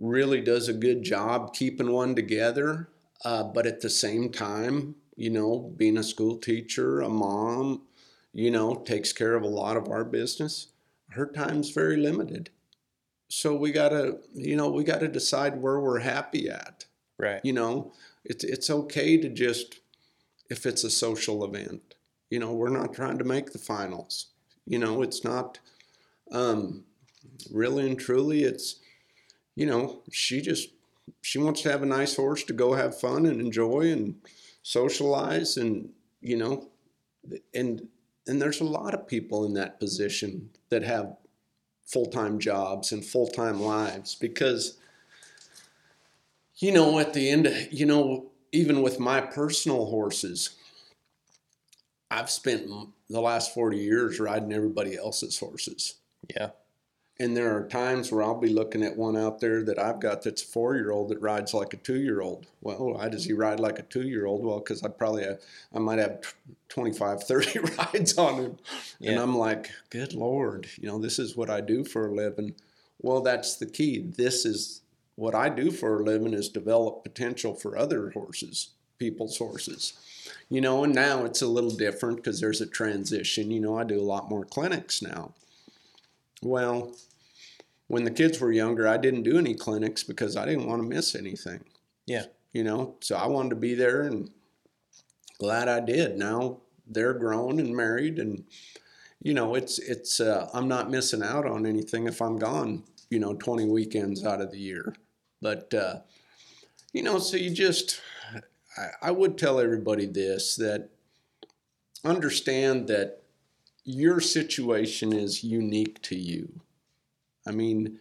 really does a good job keeping one together uh, but at the same time, you know, being a school teacher, a mom, you know, takes care of a lot of our business. Her time's very limited. So we gotta, you know, we gotta decide where we're happy at. Right. You know, it's it's okay to just if it's a social event. You know, we're not trying to make the finals. You know, it's not um, really and truly. It's you know, she just she wants to have a nice horse to go have fun and enjoy and socialize and you know and and there's a lot of people in that position that have full-time jobs and full-time lives because you know at the end you know even with my personal horses I've spent the last 40 years riding everybody else's horses Yeah. And there are times where I'll be looking at one out there that I've got that's a four year old that rides like a two year old. Well, why does he ride like a two year old? Well, because I probably have, I might have 25, [laughs] 30 [laughs] rides on him. And I'm like, good Lord, you know, this is what I do for a living. Well, that's the key. This is what I do for a living is develop potential for other horses, people's horses. You know, and now it's a little different because there's a transition. You know, I do a lot more clinics now Well, when the kids were younger, I didn't do any clinics because I didn't want to miss anything. Yeah. You know, so I wanted to be there and glad I did. Now they're grown and married and you know, it's it's uh, I'm not missing out on anything if I'm gone, you know, 20 weekends out of the year. But uh, you know, so you just I, I would tell everybody this that understand that your situation is unique to you. I mean,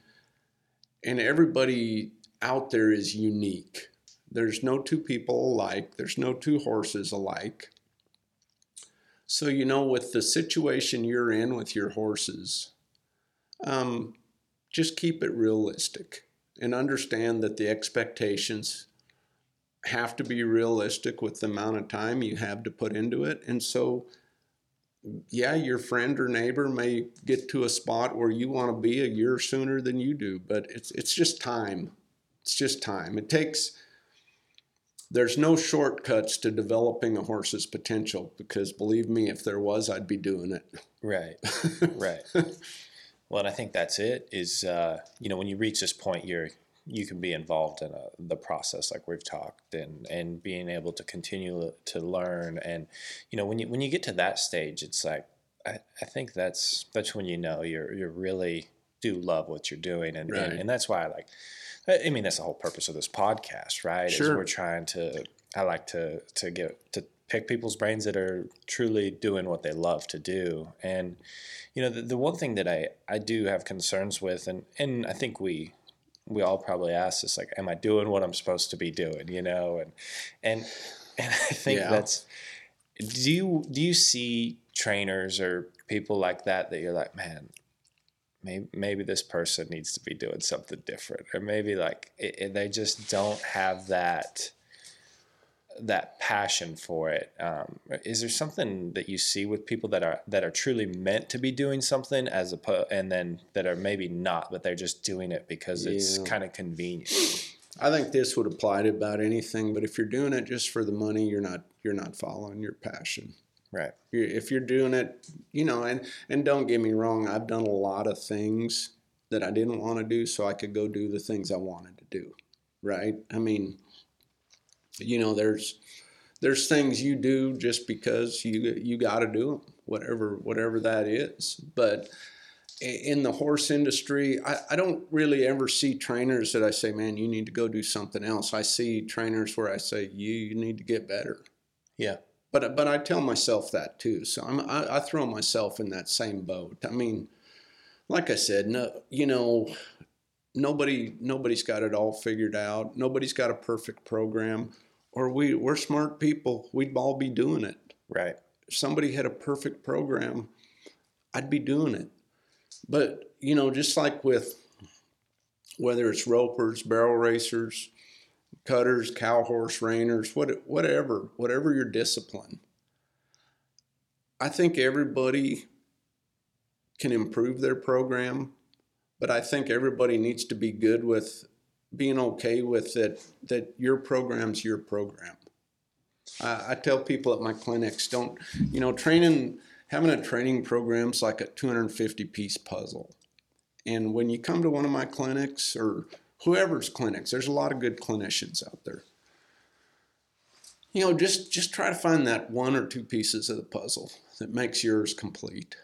and everybody out there is unique. There's no two people alike, there's no two horses alike. So, you know, with the situation you're in with your horses, um, just keep it realistic and understand that the expectations have to be realistic with the amount of time you have to put into it. And so, yeah, your friend or neighbor may get to a spot where you want to be a year sooner than you do, but it's it's just time. It's just time. It takes there's no shortcuts to developing a horse's potential because believe me, if there was, I'd be doing it. Right, [laughs] right. well, and I think that's it. Is uh, you know when you reach this point, you're you can be involved in a, the process like we've talked and and being able to continue to learn and you know when you when you get to that stage it's like I, I think that's that's when you know you're you're really do love what you're doing and, right. and, and that's why I like I mean, that's the whole purpose of this podcast, right? Sure. Is we're trying to. I like to to get to pick people's brains that are truly doing what they love to do, and you know, the, the one thing that I I do have concerns with, and and I think we we all probably ask this, like, am I doing what I'm supposed to be doing? You know, and and and I think yeah. that's. Do you do you see trainers or people like that that you're like, man, maybe maybe this person needs to be doing something different or maybe like it, it, they just don't have that that passion for it. Um, is there something that you see with people that are that are truly meant to be doing something as a and then that are maybe not but they're just doing it because yeah. it's kind of convenient i think this would apply to about anything but if you're doing it just for the money you're not you're not following your passion Right. If you're doing it, you know, and and don't get me wrong, I've done a lot of things that I didn't want to do so I could go do the things I wanted to do. Right? I mean, you know, there's there's things you do just because you you got to do them, whatever whatever that is. But in the horse industry, I, I, don't really ever see trainers that I say, man, you need to go do something else. I see trainers where I say, you, you need to get better. Yeah but but I tell myself that too. So I'm, I, I throw myself in that same boat. I mean, like I said, no, you know, nobody nobody's got it all figured out. Nobody's got a perfect program, or we we're smart people. We'd all be doing it. Right. If somebody had a perfect program, I'd be doing it. But you know, just like with whether it's ropers, barrel racers, cutters, cow horse reiners, what, whatever, whatever your discipline. I think everybody can improve their program, but I think everybody needs to be good with being okay with that that your program's your program. I, I tell people at my clinics, don't you know, training having a training program's like a 250 piece puzzle. And when you come to one of my clinics or whoever's clinics. There's a lot of good clinicians out there. You know, just just try to find that one or two pieces of the puzzle that makes yours complete.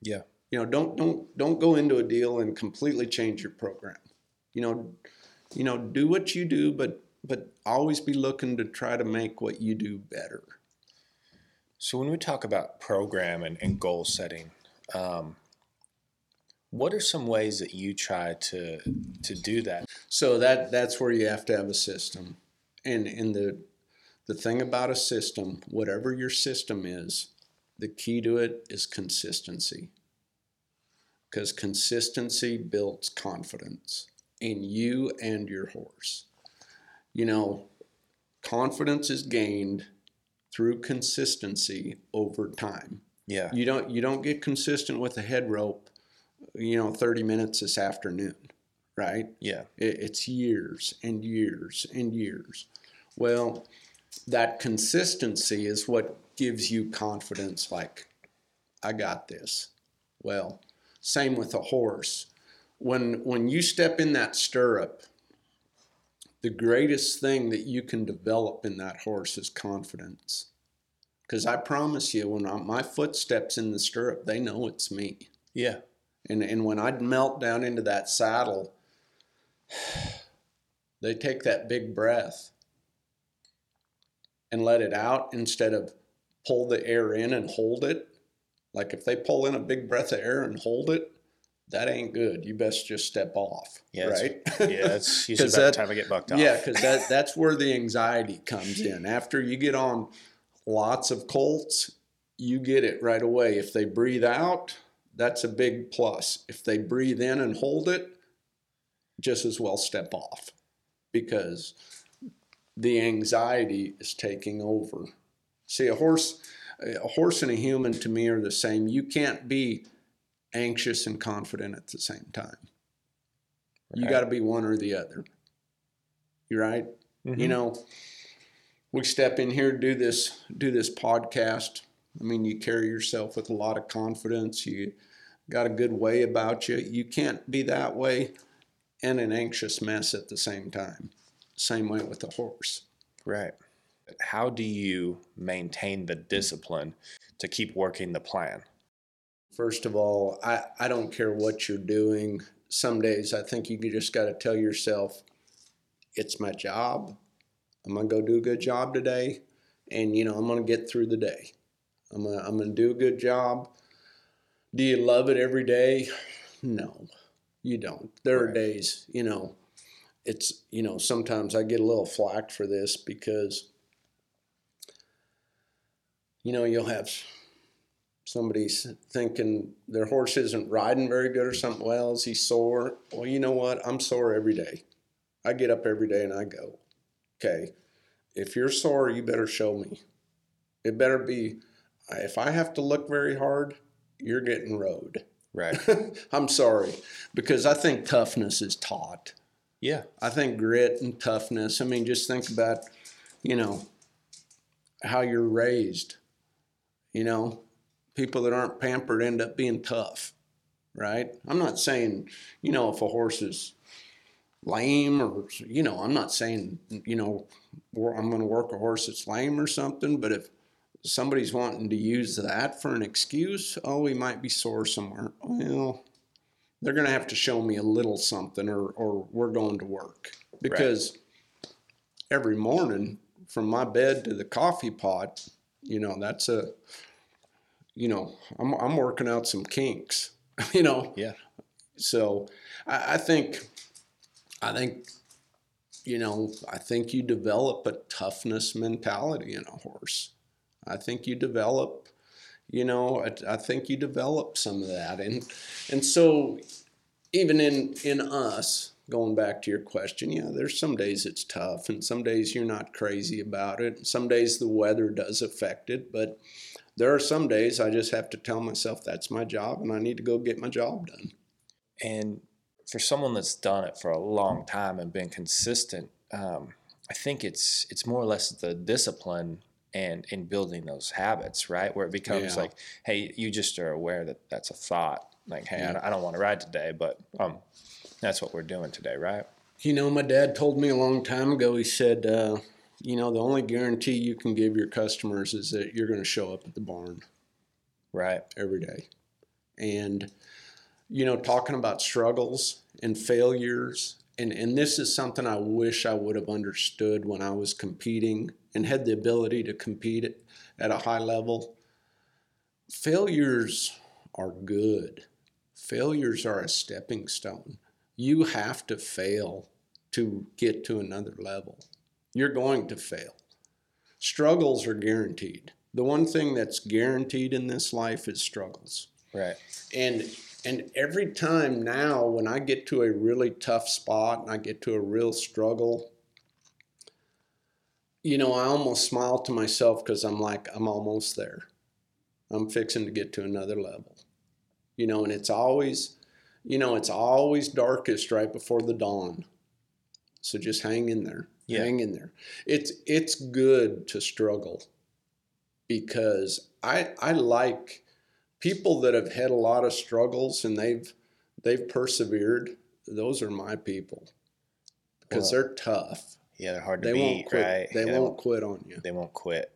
Yeah. You know, don't don't don't go into a deal and completely change your program. You know, you know, do what you do, but but always be looking to try to make what you do better. So when we talk about program and, and goal setting, um, what are some ways that you try to to do that? So that that's where you have to have a system, and and the the thing about a system, whatever your system is, the key to it is consistency. Because consistency builds confidence in you and your horse. You know, confidence is gained through consistency over time. Yeah. You don't you don't get consistent with a head rope you know, 30 minutes this afternoon, right? Yeah. It, it's years and years and years. Well, that consistency is what gives you confidence like, I got this. Well, Same with a horse. When when you step in that stirrup, the greatest thing that you can develop in that horse is confidence. Because I promise you, when I, my foot steps in the stirrup, they know it's me. Yeah. And and when I'd melt down into that saddle, [sighs] they take that big breath and let it out instead of pull the air in and hold it. Like if they pull in a big breath of air and hold it, that ain't good. You best just step off. Yeah, right. [laughs] Yeah, it's [laughs] usually about that- time I get bucked off. Yeah, because that that's where the anxiety comes in. [laughs] After you get on lots of colts, you get it right away. If they breathe out, that's a big plus. If they breathe in and hold it, just as well step off because the anxiety is taking over. See, a horse, a horse and a human to me are the same. You can't be anxious and confident at the same time. You got to be one or the other. You right? You Mhm. know, we step in here do this do this podcast. I mean, you carry yourself with a lot of confidence. You got a good way about you. You can't be that way and an anxious mess at the same time. Same way with a horse. Right. How do you maintain the discipline to keep working the plan? First of all, I, I don't care what you're doing. Some days I think you just got to tell yourself, it's my job. I'm going to go do a good job today. And, you know, I'm going to get through the day. I'm going I'm going to do a good job. Do you love it every day? No, you don't. There are days, you know, it's, you know, sometimes I get a little flack for this because, you know, you'll have somebody's thinking their horse isn't riding very good or something. Well, is he sore? Well, you know what? I'm sore every day. I get up every day and I go, okay, if you're sore, you better show me. It better be, if I have to look very hard, you're getting rode. Right. [laughs] I'm sorry, because I think toughness is taught. Yeah. I think grit and toughness. I mean, just think about, you know, how you're raised. You know, people that aren't pampered end up being tough, right? I'm not saying, you know, if a horse is lame or, you know, I'm not saying, you know, I'm going to work a horse that's lame or something, but if somebody's wanting to use that for an excuse, oh, we might be sore somewhere. Well, they're going to have to show me a little something or, or we're going to work because every morning from my bed to the coffee pot you know that's a you know i'm, I'm working out some kinks [laughs] you know? Yeah. so I, I think i think you know i think you develop a toughness mentality in a horse. I think you develop you know I, I think you develop some of that. And and so even in in us going back to your question yeah there's some days it's tough and some days you're not crazy about it some days the weather does affect it but there are some days i just have to tell myself that's my job and i need to go get my job done And for someone that's done it for a long time and been consistent, um, I think it's it's more or less the discipline and in building those habits, right? Where it becomes Yeah. like, hey, you just are aware that that's a thought. Like, hey, I don't- don't want to ride today, but um, that's what we're doing today, right? you know my dad told me a long time ago he said uh, you know the only guarantee you can give your customers is that you're going to show up at the barn Right. every day. And, you know, talking about struggles and failures, and, and this is something I wish I would have understood when I was competing and had the ability to compete at, at a high level. Failures are good, failures are a stepping stone. You have to fail to get to another level. You're going to fail. Struggles are guaranteed. The one thing that's guaranteed in this life is struggles. Right. And and every time now when I get to a really tough spot and I get to a real struggle, you know, I almost smile to myself because I'm like, I'm almost there. I'm fixing to get to another level. You know, and it's always, you know, it's always darkest right before the dawn. So just hang in there. Yeah. Hang in there. It's it's good to struggle because I I like people that have had a lot of struggles and they've they've persevered, those are my people because Well, they're tough. Yeah, they're hard to They beat, won't quit. right? They Yeah, won't quit on you. They won't quit.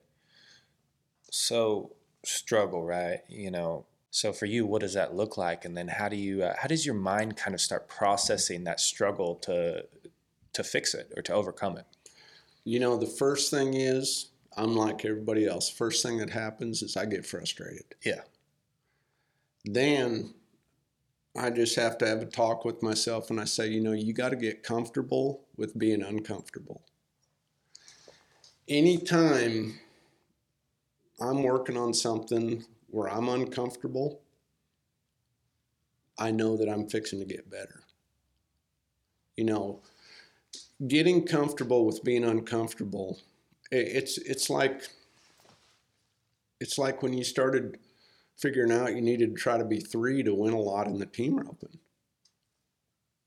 So struggle, right? You know. So for you, what does that look like? And then how do you? Uh, how does your mind kind of start processing that struggle to to fix it or to overcome it? You know, the first thing is I'm like everybody else. First thing that happens is I get frustrated. Yeah. Then I just have to have a talk with myself and I say, you know, you got to get comfortable with being uncomfortable. Anytime I'm working on something where I'm uncomfortable, I know that I'm fixing to get better. You know, getting comfortable with being uncomfortable, it's it's like it's like when you started figuring out you needed to try to be three to win a lot in the team roping.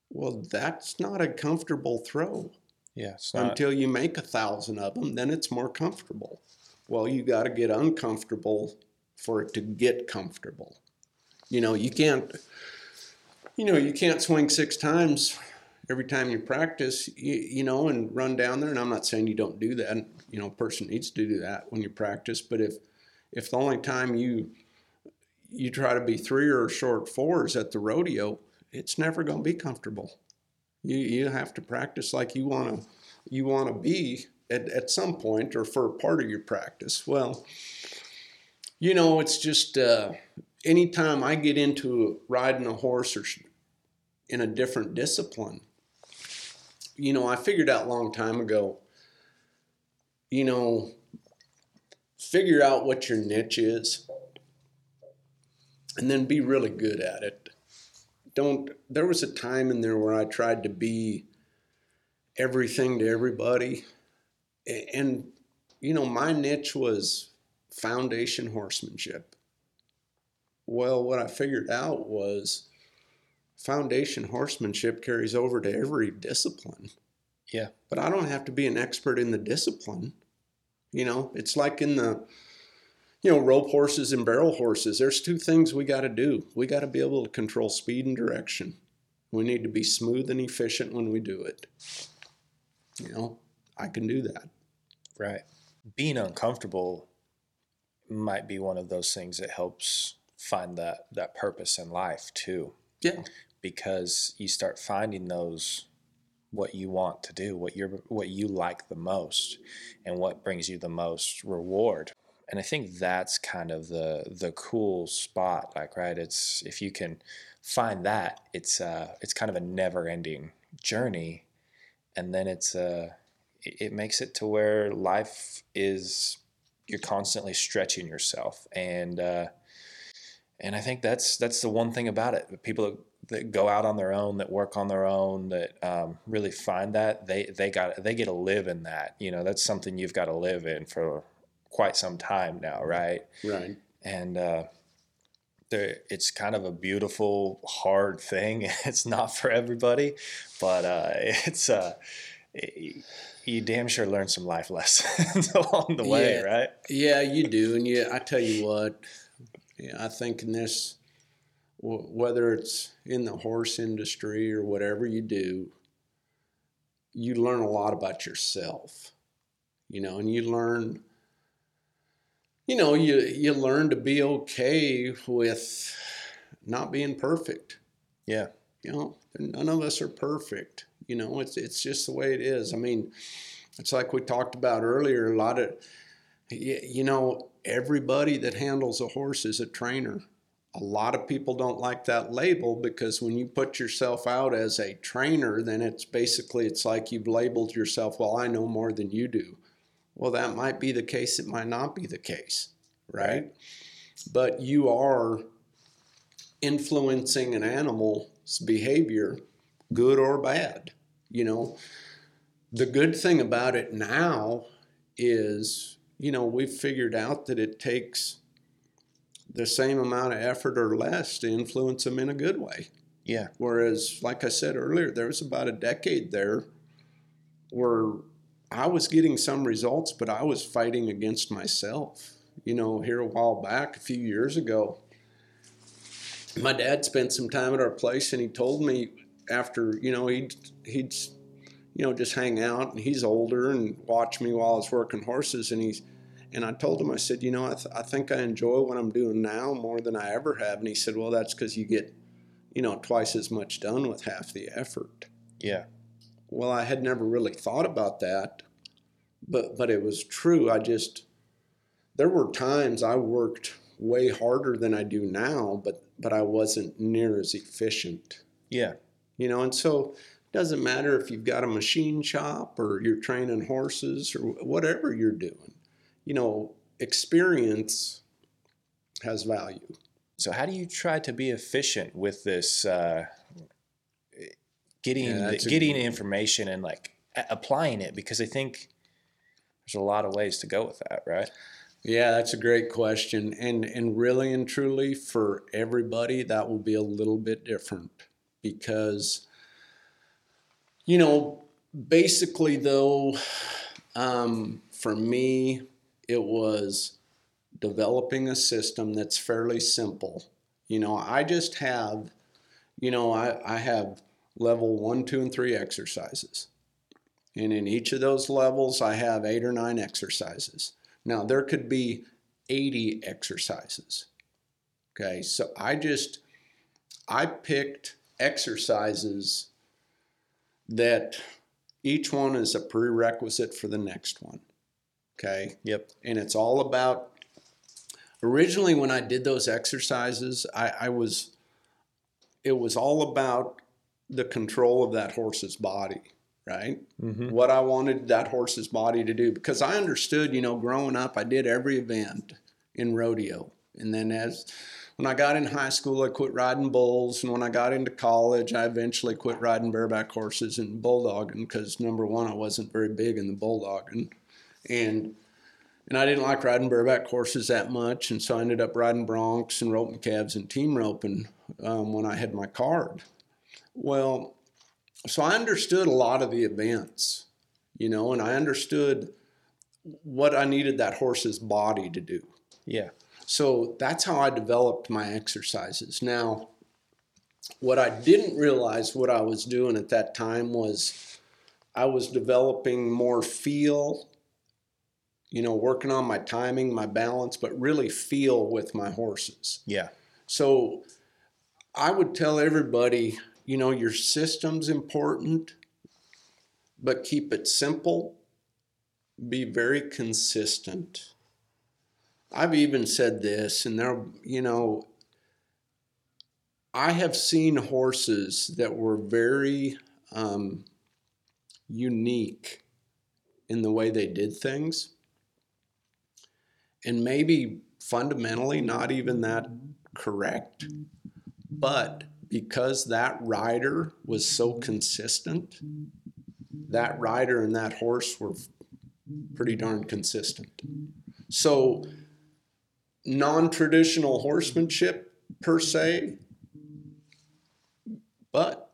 Well, that's not a comfortable throw Yeah. Until you make a thousand of them. Then it's more comfortable. Well, you got to get uncomfortable for it to get comfortable. You know, you can't. You know, you can't swing six times every time you practice. You, you know, and run down there. And I'm not saying you don't do that. You know, a person needs to do that when you practice. But if if the only time you you try to be three or short fours at the rodeo, it's never going to be comfortable. You you have to practice like you want to you want to be at, at some point or for a part of your practice. Well, you know, it's just uh, anytime I get into riding a horse or in a different discipline, you know, I figured out a long time ago, you know, figure out what your niche is and then be really good at it. Don't, there was a time in there where I tried to be everything to everybody. And, you know, my niche was foundation horsemanship. Well, what I figured out was foundation horsemanship carries over to every discipline. Yeah. But I don't have to be an expert in the discipline. You know, it's like in the, you know, rope horses and barrel horses. There's two things we got to do. We got to be able to control speed and direction. We need to be smooth and efficient when we do it. You know, I can do that. Right. Being uncomfortable might be one of those things that helps find that that purpose in life too. Yeah. Because you start finding those what you want to do, what you're what you like the most and what brings you the most reward. And I think that's kind of the the cool spot like right it's if you can find that it's uh it's kind of a never-ending journey and then it's uh it makes it to where life is you're constantly stretching yourself and uh and I think that's that's the one thing about it. People that, that go out on their own, that work on their own, that um, really find that they they got they get to live in that. You know, that's something you've got to live in for quite some time now, right? Right. And uh, there, it's kind of a beautiful, hard thing. [laughs] It's not for everybody, but uh, it's uh, you damn sure learn some life lessons [laughs] along the way, Yeah. right? Yeah, you do, and yeah, I tell you what, yeah, I think in this, whether it's in the horse industry or whatever you do, you learn a lot about yourself, you know, and you learn, you know, you you learn to be okay with not being perfect. Yeah. You know, none of us are perfect. You know, it's it's just the way it is. I mean, it's like we talked about earlier. A lot of, you know, everybody that handles a horse is a trainer. A lot of people don't like that label because when you put yourself out as a trainer, then it's basically it's like you've labeled yourself. Well, I know more than you do. Well, that might be the case. It might not be the case, right? But you are influencing an animal's behavior, good or bad. You know, the good thing about it now is, you know, we've figured out that it takes the same amount of effort or less to influence them in a good way. Yeah. Whereas, like I said earlier, there was about a decade there where I was getting some results, but I was fighting against myself. You know, here a while back, a few years ago, my dad spent some time at our place, and he told me after you know he'd he'd you know just hang out, and he's older and watch me while I was working horses, and he's and I told him I said you know I, th- I think I enjoy what I'm doing now more than I ever have, and he said well that's because you get you know twice as much done with half the effort. Yeah. Well, I had never really thought about that, but but it was true. I just there were times I worked way harder than I do now, but but I wasn't near as efficient. Yeah. You know, and so it doesn't matter if you've got a machine shop or you're training horses or whatever you're doing. You know, experience has value. So how do you try to be efficient with this uh, getting Yeah, the, getting information and like applying it? Because I think there's a lot of ways to go with that, right? Yeah, that's a great question. And and really and truly for everybody that will be a little bit different because you know, basically though um, for me it was developing a system that's fairly simple. You know, I just have you know, I, I have level one, two, and three exercises. And in each of those levels, I have eight or nine exercises. Now, there could be 80 exercises. Okay, so I just, I picked exercises that each one is a prerequisite for the next one. Okay, Yep. and it's all about, originally when I did those exercises, I, I was, it was all about the control of that horse's body, right? Mm-hmm. what I wanted that horse's body to do because I understood, you know, growing up, I did every event in rodeo. And then as when I got in high school, I quit riding bulls. And when I got into college, I eventually quit riding bareback horses and bulldogging because number one, I wasn't very big in the bulldogging. And and I didn't like riding bareback horses that much, and so I ended up riding broncs and roping calves and team roping um, when I had my card. Well, so I understood a lot of the events, you know, and I understood what I needed that horse's body to do. Yeah. So that's how I developed my exercises. Now, what I didn't realize what I was doing at that time was I was developing more feel, you know, working on my timing, my balance, but really feel with my horses. Yeah. So I would tell everybody, you know, your system's important, but keep it simple. Be very consistent. I've even said this, and there, you know, I have seen horses that were very um, unique in the way they did things, and maybe fundamentally not even that correct. But because that rider was so consistent, that rider and that horse were pretty darn consistent. So, non traditional horsemanship per se, but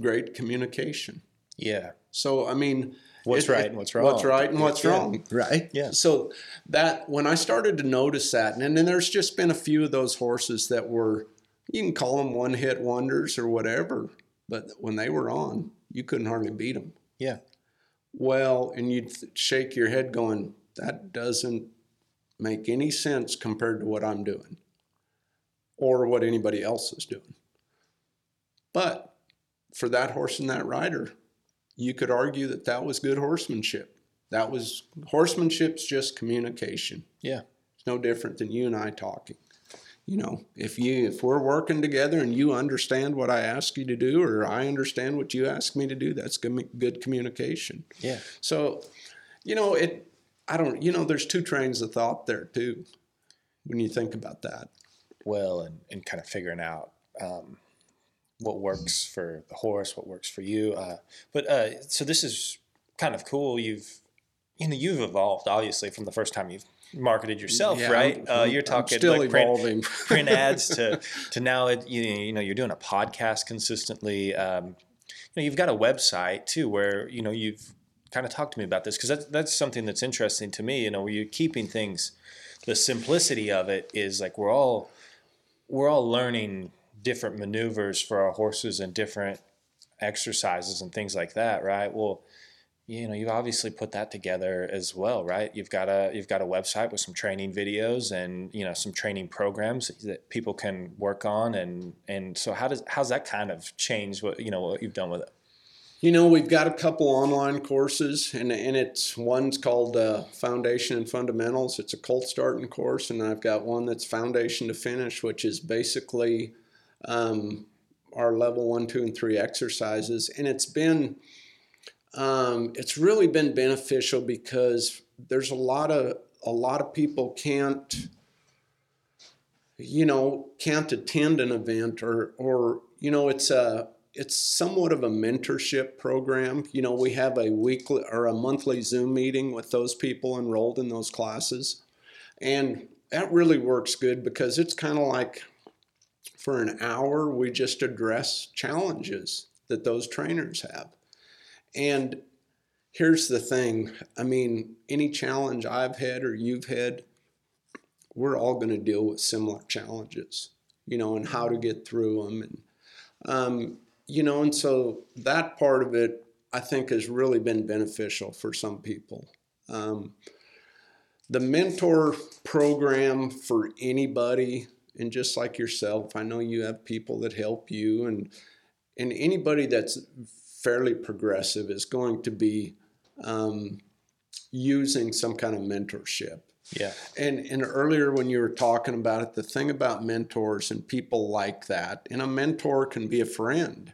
great communication. Yeah. So, I mean, What's it- right and what's wrong? What's right and what's Yeah. wrong, right? Yeah. So that when I started to notice that, and then there's just been a few of those horses that were, you can call them one hit wonders or whatever, but when they were on, you couldn't hardly beat them. Yeah. Well, and you'd shake your head going, that doesn't make any sense compared to what I'm doing or what anybody else is doing. But for that horse and that rider, you could argue that that was good horsemanship. That was horsemanship's just communication. Yeah. It's no different than you and I talking. You know, if you if we're working together and you understand what I ask you to do, or I understand what you ask me to do, that's good, good communication. Yeah. So, you know, it. I don't. You know, there's two trains of thought there too, when you think about that. Well, and, and kind of figuring out um, what works for the horse, what works for you. Uh, but uh, so this is kind of cool. You've you know you've evolved obviously from the first time you've marketed yourself, Yeah, right? Uh, you're talking still like print, evolving. [laughs] print ads to to now it, you, you know you're doing a podcast consistently. Um, you know you've got a website too where you know you've kind of talked to me about this because that's that's something that's interesting to me. You know, where you're keeping things, the simplicity of it is like we're all we're all learning different maneuvers for our horses and different exercises and things like that, right? Well, you know, you've obviously put that together as well, right? You've got a you've got a website with some training videos and you know some training programs that people can work on, and and so how does how's that kind of change what you know what you've done with it? You know, we've got a couple online courses, and and it's one's called uh, Foundation and Fundamentals. It's a colt starting course, and I've got one that's Foundation to Finish, which is basically um, our level one, two, and three exercises, and it's been um, it's really been beneficial because there's a lot of a lot of people can't you know can't attend an event or or you know it's a it's somewhat of a mentorship program you know we have a weekly or a monthly zoom meeting with those people enrolled in those classes and that really works good because it's kind of like for an hour we just address challenges that those trainers have and here's the thing I mean, any challenge I've had or you've had, we're all going to deal with similar challenges, you know, and how to get through them. And, um, you know, and so that part of it, I think, has really been beneficial for some people. Um, the mentor program for anybody, and just like yourself, I know you have people that help you, and and anybody that's fairly progressive is going to be um, using some kind of mentorship. Yeah. And and earlier when you were talking about it, the thing about mentors and people like that, and a mentor can be a friend.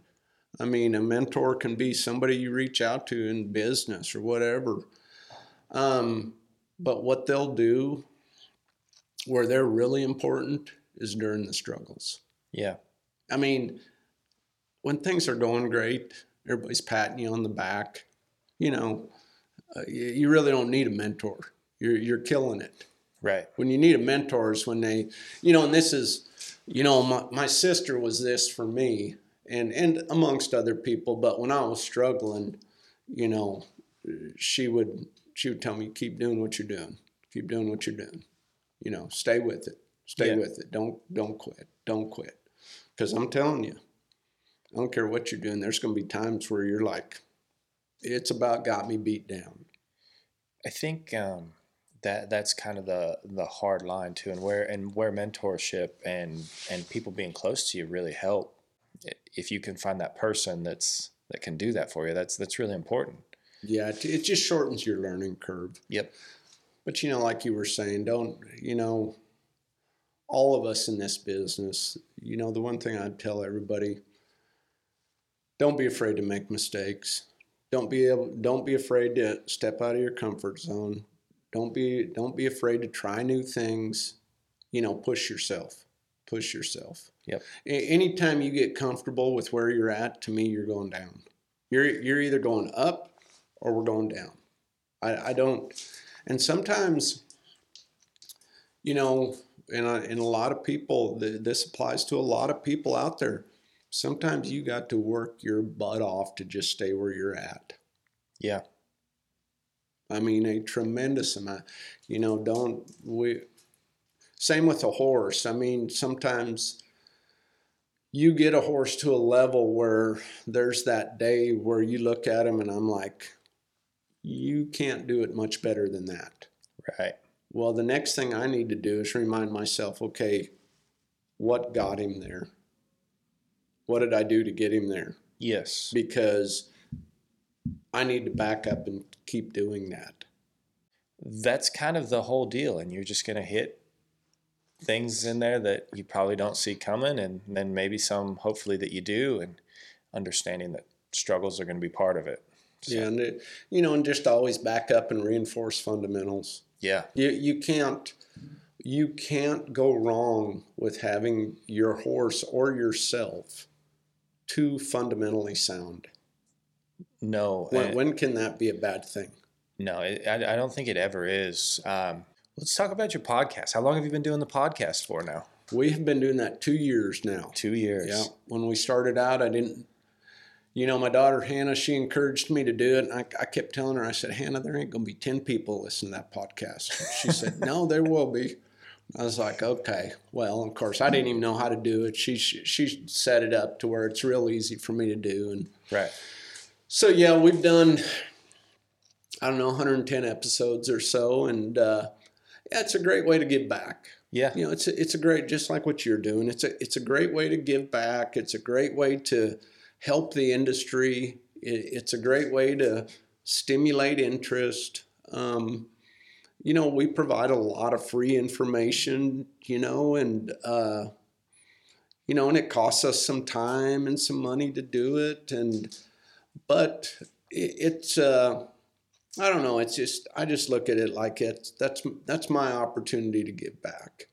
I mean, a mentor can be somebody you reach out to in business or whatever. Um, but what they'll do, where they're really important, is during the struggles. Yeah. I mean, when things are going great, everybody's patting you on the back. You know, uh, you, you really don't need a mentor. You're you're killing it. Right. When you need a mentor is when they, you know, and this is, you know, my, my sister was this for me, and and amongst other people. But when I was struggling, you know, she would she would tell me, keep doing what you're doing, keep doing what you're doing, you know, stay with it, stay Yeah. with it, don't don't quit, don't quit, because I'm telling you, I don't care what you're doing. There's going to be times where you're like, it's about got me beat down. I think um, that that's kind of the the hard line too, and where and where mentorship and and people being close to you really help. If you can find that person that's that can do that for you, that's that's really important. Yeah, it, just shortens your learning curve. Yep. But you know, like you were saying, don't you know? All of us in this business, you know, the one thing I'd tell everybody: don't be afraid to make mistakes. Don't be able, don't be afraid to step out of your comfort zone. Don't be don't be afraid to try new things. You know, push yourself. Push yourself. Yep. A- anytime you get comfortable with where you're at, to me, you're going down. You're you're either going up or we're going down. I, I don't, and sometimes, you know, and I, and a lot of people, th- this applies to a lot of people out there. Sometimes you got to work your butt off to just stay where you're at. Yeah. I mean, a tremendous amount. You know, don't we? Same with a horse. I mean, sometimes you get a horse to a level where there's that day where you look at him and I'm like, you can't do it much better than that. Right. Well, the next thing I need to do is remind myself, okay, what got him there? What did I do to get him there? Yes. Because I need to back up and keep doing that. That's kind of the whole deal, and you're just gonna hit things in there that you probably don't see coming, and then maybe some, hopefully, that you do, and understanding that struggles are going to be part of it. So, Yeah, and it, you know, and just always back up and reinforce fundamentals. Yeah. You you can't you can't go wrong with having your horse or yourself too fundamentally sound. No. When, and- when can that be a bad thing? No, it, I, I don't think it ever is. Um, let's talk about your podcast. How long have you been doing the podcast for now? We have been doing that two years now. Two years. Yeah. When we started out, I didn't. You know, my daughter Hannah, she encouraged me to do it, and I, I kept telling her, I said, Hannah, there ain't going to be ten people listening to that podcast. She said, [laughs] No, there will be. I was like, okay, well, of course, I didn't even know how to do it. She she set it up to where it's real easy for me to do, and Right. So yeah, we've done I don't know 110 episodes or so, and uh, yeah, it's a great way to give back. Yeah. You know, it's a, it's a great just like what you're doing. It's a it's a great way to give back. It's a great way to help the industry. It, it's a great way to stimulate interest. Um, you know, we provide a lot of free information. You know, and uh, you know, and it costs us some time and some money to do it, and but it's. Uh, I don't know. It's just I just look at it like it's that's that's my opportunity to give back.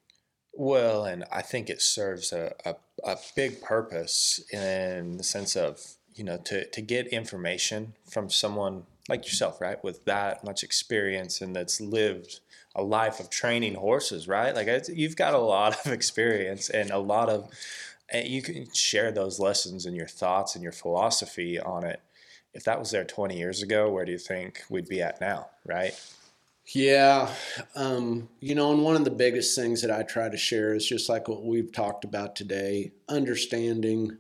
Well, and I think it serves a, a, a big purpose in the sense of, you know, to, to get information from someone like yourself, right, with that much experience and that's lived a life of training horses, right? Like you've got a lot of [laughs] experience and a lot of, and you can share those lessons and your thoughts and your philosophy on it. If that was there 20 years ago, where do you think we'd be at now, right? Yeah, um, you know, and one of the biggest things that I try to share is just like what we've talked about today, understanding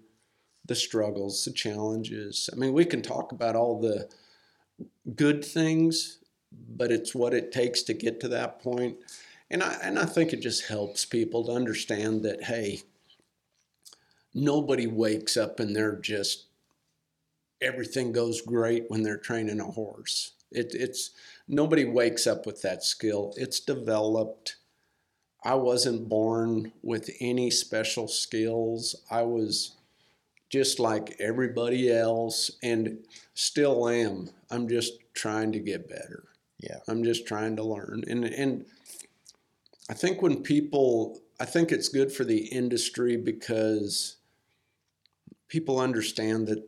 the struggles, the challenges. I mean, we can talk about all the good things, but it's what it takes to get to that point. And I and I think it just helps people to understand that hey, nobody wakes up and they're just everything goes great when they're training a horse. It, it's nobody wakes up with that skill. It's developed. I wasn't born with any special skills. I was just like everybody else and still am. I'm just trying to get better. Yeah. I'm just trying to learn. And and I think when people I think it's good for the industry because people understand that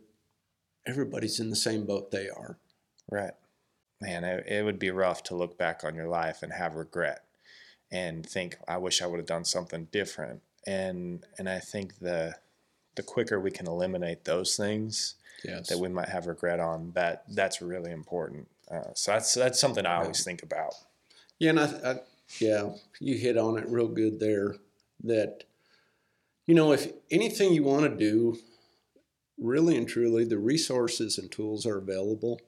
everybody's in the same boat they are. Right. Man, it, it would be rough to look back on your life and have regret and think, I wish I would have done something different. And and I think the the quicker we can eliminate those things Yes. that we might have regret on, that that's really important. Uh, so that's that's something I always think about. Yeah, and I, I, yeah, you hit on it real good there. That, you know, if anything you want to do, really and truly, the resources and tools are available.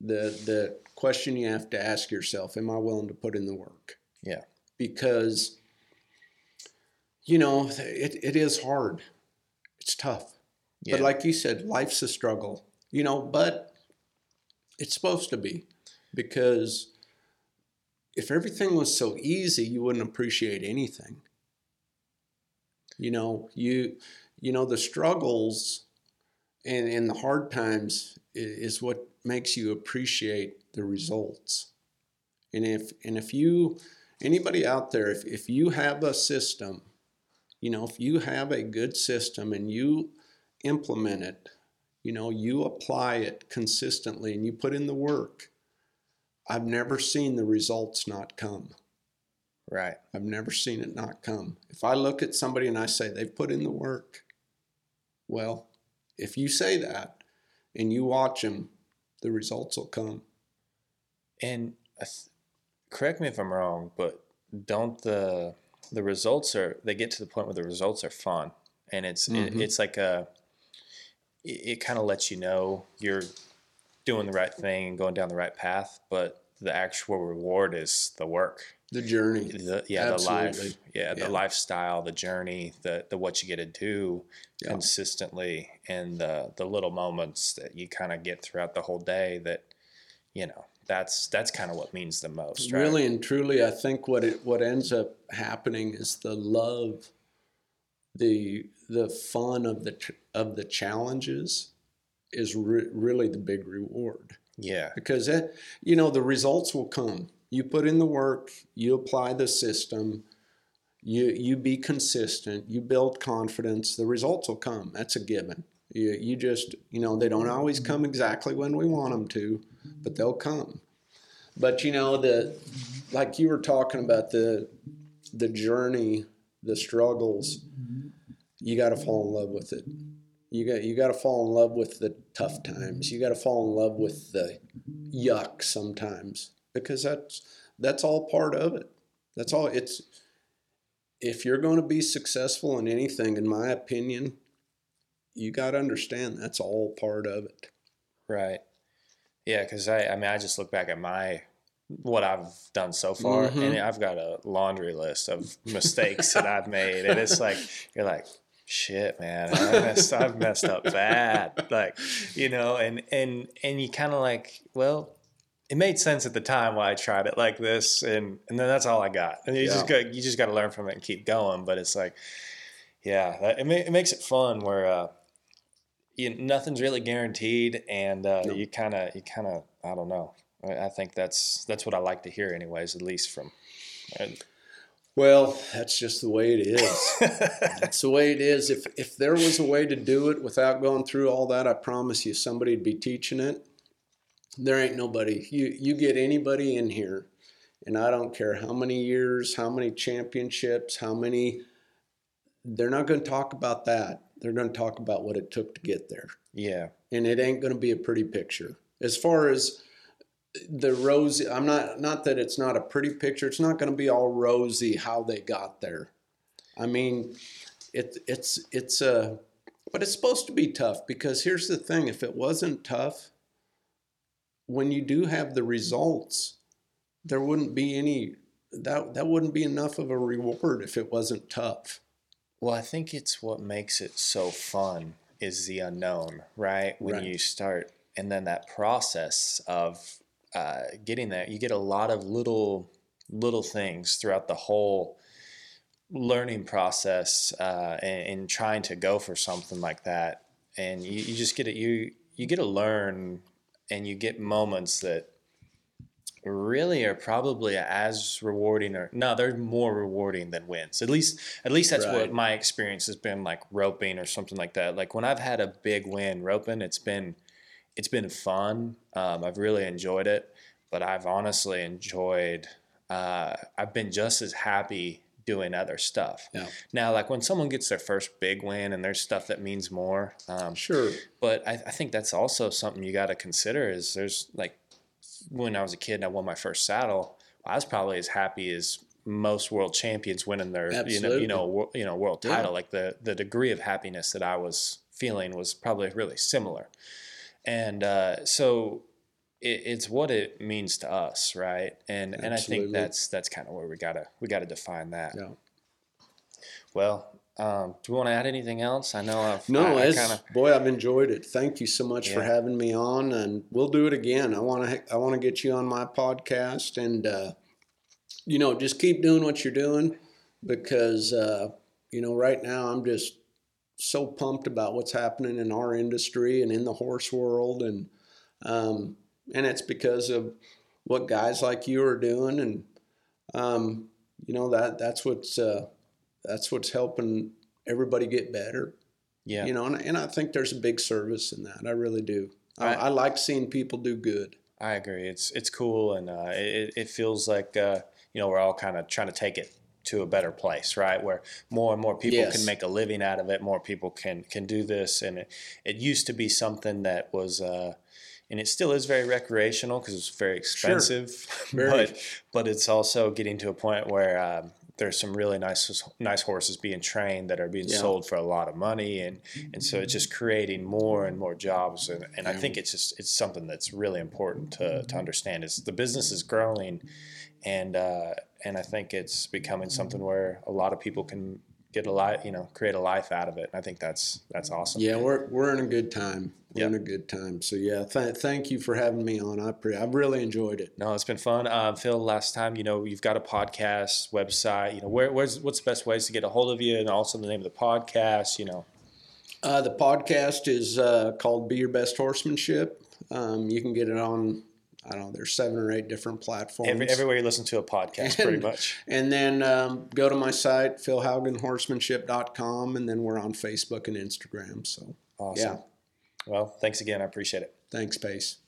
The the question you have to ask yourself: Am I willing to put in the work? Yeah. Because, you know, it, it is hard. It's tough. Yeah. But like you said, life's a struggle. You know, but it's supposed to be because if everything was so easy, you wouldn't appreciate anything. You know, you you know the struggles and and the hard times is what makes you appreciate the results. And if and if you anybody out there if if you have a system, you know, if you have a good system and you implement it, you know, you apply it consistently and you put in the work, I've never seen the results not come. Right. I've never seen it not come. If I look at somebody and I say they've put in the work, well, if you say that and you watch them, the results will come. And correct me if I'm wrong, but don't the the results are they get to the point where the results are fun and it's it, Mhm. it's like a it, it kind of lets you know you're doing the right thing and going down the right path, but the actual reward is the work. The journey. The, yeah, the life, Absolutely. yeah, the lifestyle, the journey, the the what you get to do Yeah. consistently, and the the little moments that you kind of get throughout the whole day. That you know, that's that's kind of what means the most, right? Really and truly, I think what it what ends up happening is the love, the the fun of the of the challenges, is re- really the big reward. Yeah, because it, you know the results will come you put in the work you apply the system you you be consistent you build confidence the results will come. That's a given. You, you just you know they don't always come exactly when we want them to but they'll come. But you know the like you were talking about the the journey the struggles you got to fall in love with it. You got you got to fall in love with the tough times. You got to fall in love with the yuck sometimes because that's that's all part of it. That's all it's if you're going to be successful in anything, in my opinion, you got to understand that's all part of it. Right. Yeah, because I, I mean, I just look back at my what I've done so far, Mhm. and I've got a laundry list of [laughs] mistakes that I've made, and it's like you're like, shit, man, I messed, I've messed up bad, like you know, and and and you kind of like, well, it made sense at the time why I tried it like this, and and then that's all I got, and you just got you just got to learn from it and keep going, but it's like, yeah, that, it, ma- it makes it fun where. uh you, nothing's really guaranteed, and uh, No. you kind of, you kind of, I don't know. I, I think that's that's what I like to hear, anyways. At least from. and- Well, that's just the way it is. [laughs] That's the way it is. If if there was a way to do it without going through all that, I promise you somebody'd be teaching it. There ain't nobody. You you get anybody in here, and I don't care how many years, how many championships, how many. They're not going to talk about that. They're going to talk about what it took to get there, yeah, and it ain't going to be a pretty picture. As far as the rosy, I'm not not that it's not a pretty picture. It's not going to be all rosy how they got there. I mean, it, it's it's uh, but it's supposed to be tough because here's the thing: if it wasn't tough, when you do have the results, there wouldn't be any that that wouldn't be enough of a reward if it wasn't tough. Well, I think it's what makes it so fun is the unknown, right? When Right. you start, and then that process of uh, getting there, you get a lot of little little things throughout the whole learning process uh, and, and trying to go for something like that, and you, you just get it. You you get to learn, and you get moments that really are probably as rewarding or no they're more rewarding than wins. At least at least that's what my experience has been like roping or something like that. Like when i've had a big win roping it's been it's been fun. Um, i've really enjoyed it but i've honestly enjoyed uh, i've been just as happy doing other stuff Yeah. now like when someone gets their first big win and there's stuff that means more um, Sure. but I, I think that's also something you got to consider is there's like when I was a kid and I won my first saddle, I was probably as happy as most world champions winning their you know you know you know world Yeah. title. Like the the degree of happiness that I was feeling was probably really similar, and uh, so it, it's what it means to us, right? And and I think that's that's kind of where we gotta we gotta define that. Yeah. Well, um, do we want to add anything else? I know I've No, I, I kinda... boy, I've enjoyed it. Thank you so much for having me on, and we'll do it again. I want to I want to get you on my podcast, and uh, you know, just keep doing what you're doing because uh, you know, right now I'm just so pumped about what's happening in our industry and in the horse world, and um, and it's because of what guys like you are doing, and um, you know that that's what's uh, that's what's helping everybody get better yeah you know and, and i think there's a big service in that i really do I, I- like seeing people do good I agree. It's it's cool, and uh, it it feels like uh, you know we're all kind of trying to take it to a better place, right? Where more and more people Yes. can make a living out of it. More people can can do this, and it, it used to be something that was. Uh, and it still is very recreational because it's very expensive, [laughs] Very. but but it's also getting to a point where um, there's some really nice nice horses being trained that are being Yeah. sold for a lot of money, and and so it's just creating more and more jobs, and, and I think it's just it's something that's really important to, to understand is the business is growing, and uh, and I think it's becoming something where a lot of people can get a life, you know, create a life out of it. And I think that's that's awesome. yeah we're, we're in a good time we're Yep. in a good time so yeah th- thank you for having me on i pre- i've really enjoyed it No, it's been fun. Um, Phil, last time, you know, you've got a podcast website. You know, where, where's what's the best ways to get a hold of you, and also the name of the podcast. You know, uh, the podcast is uh, called be your best horsemanship um, you can get it on i don't know there's seven or eight different platforms every, everywhere you listen to a podcast, pretty much. and then um, go to my site philhaugenhorsemanship.com and then we're on facebook and instagram so Awesome. yeah Well, thanks again. I appreciate it. thanks pace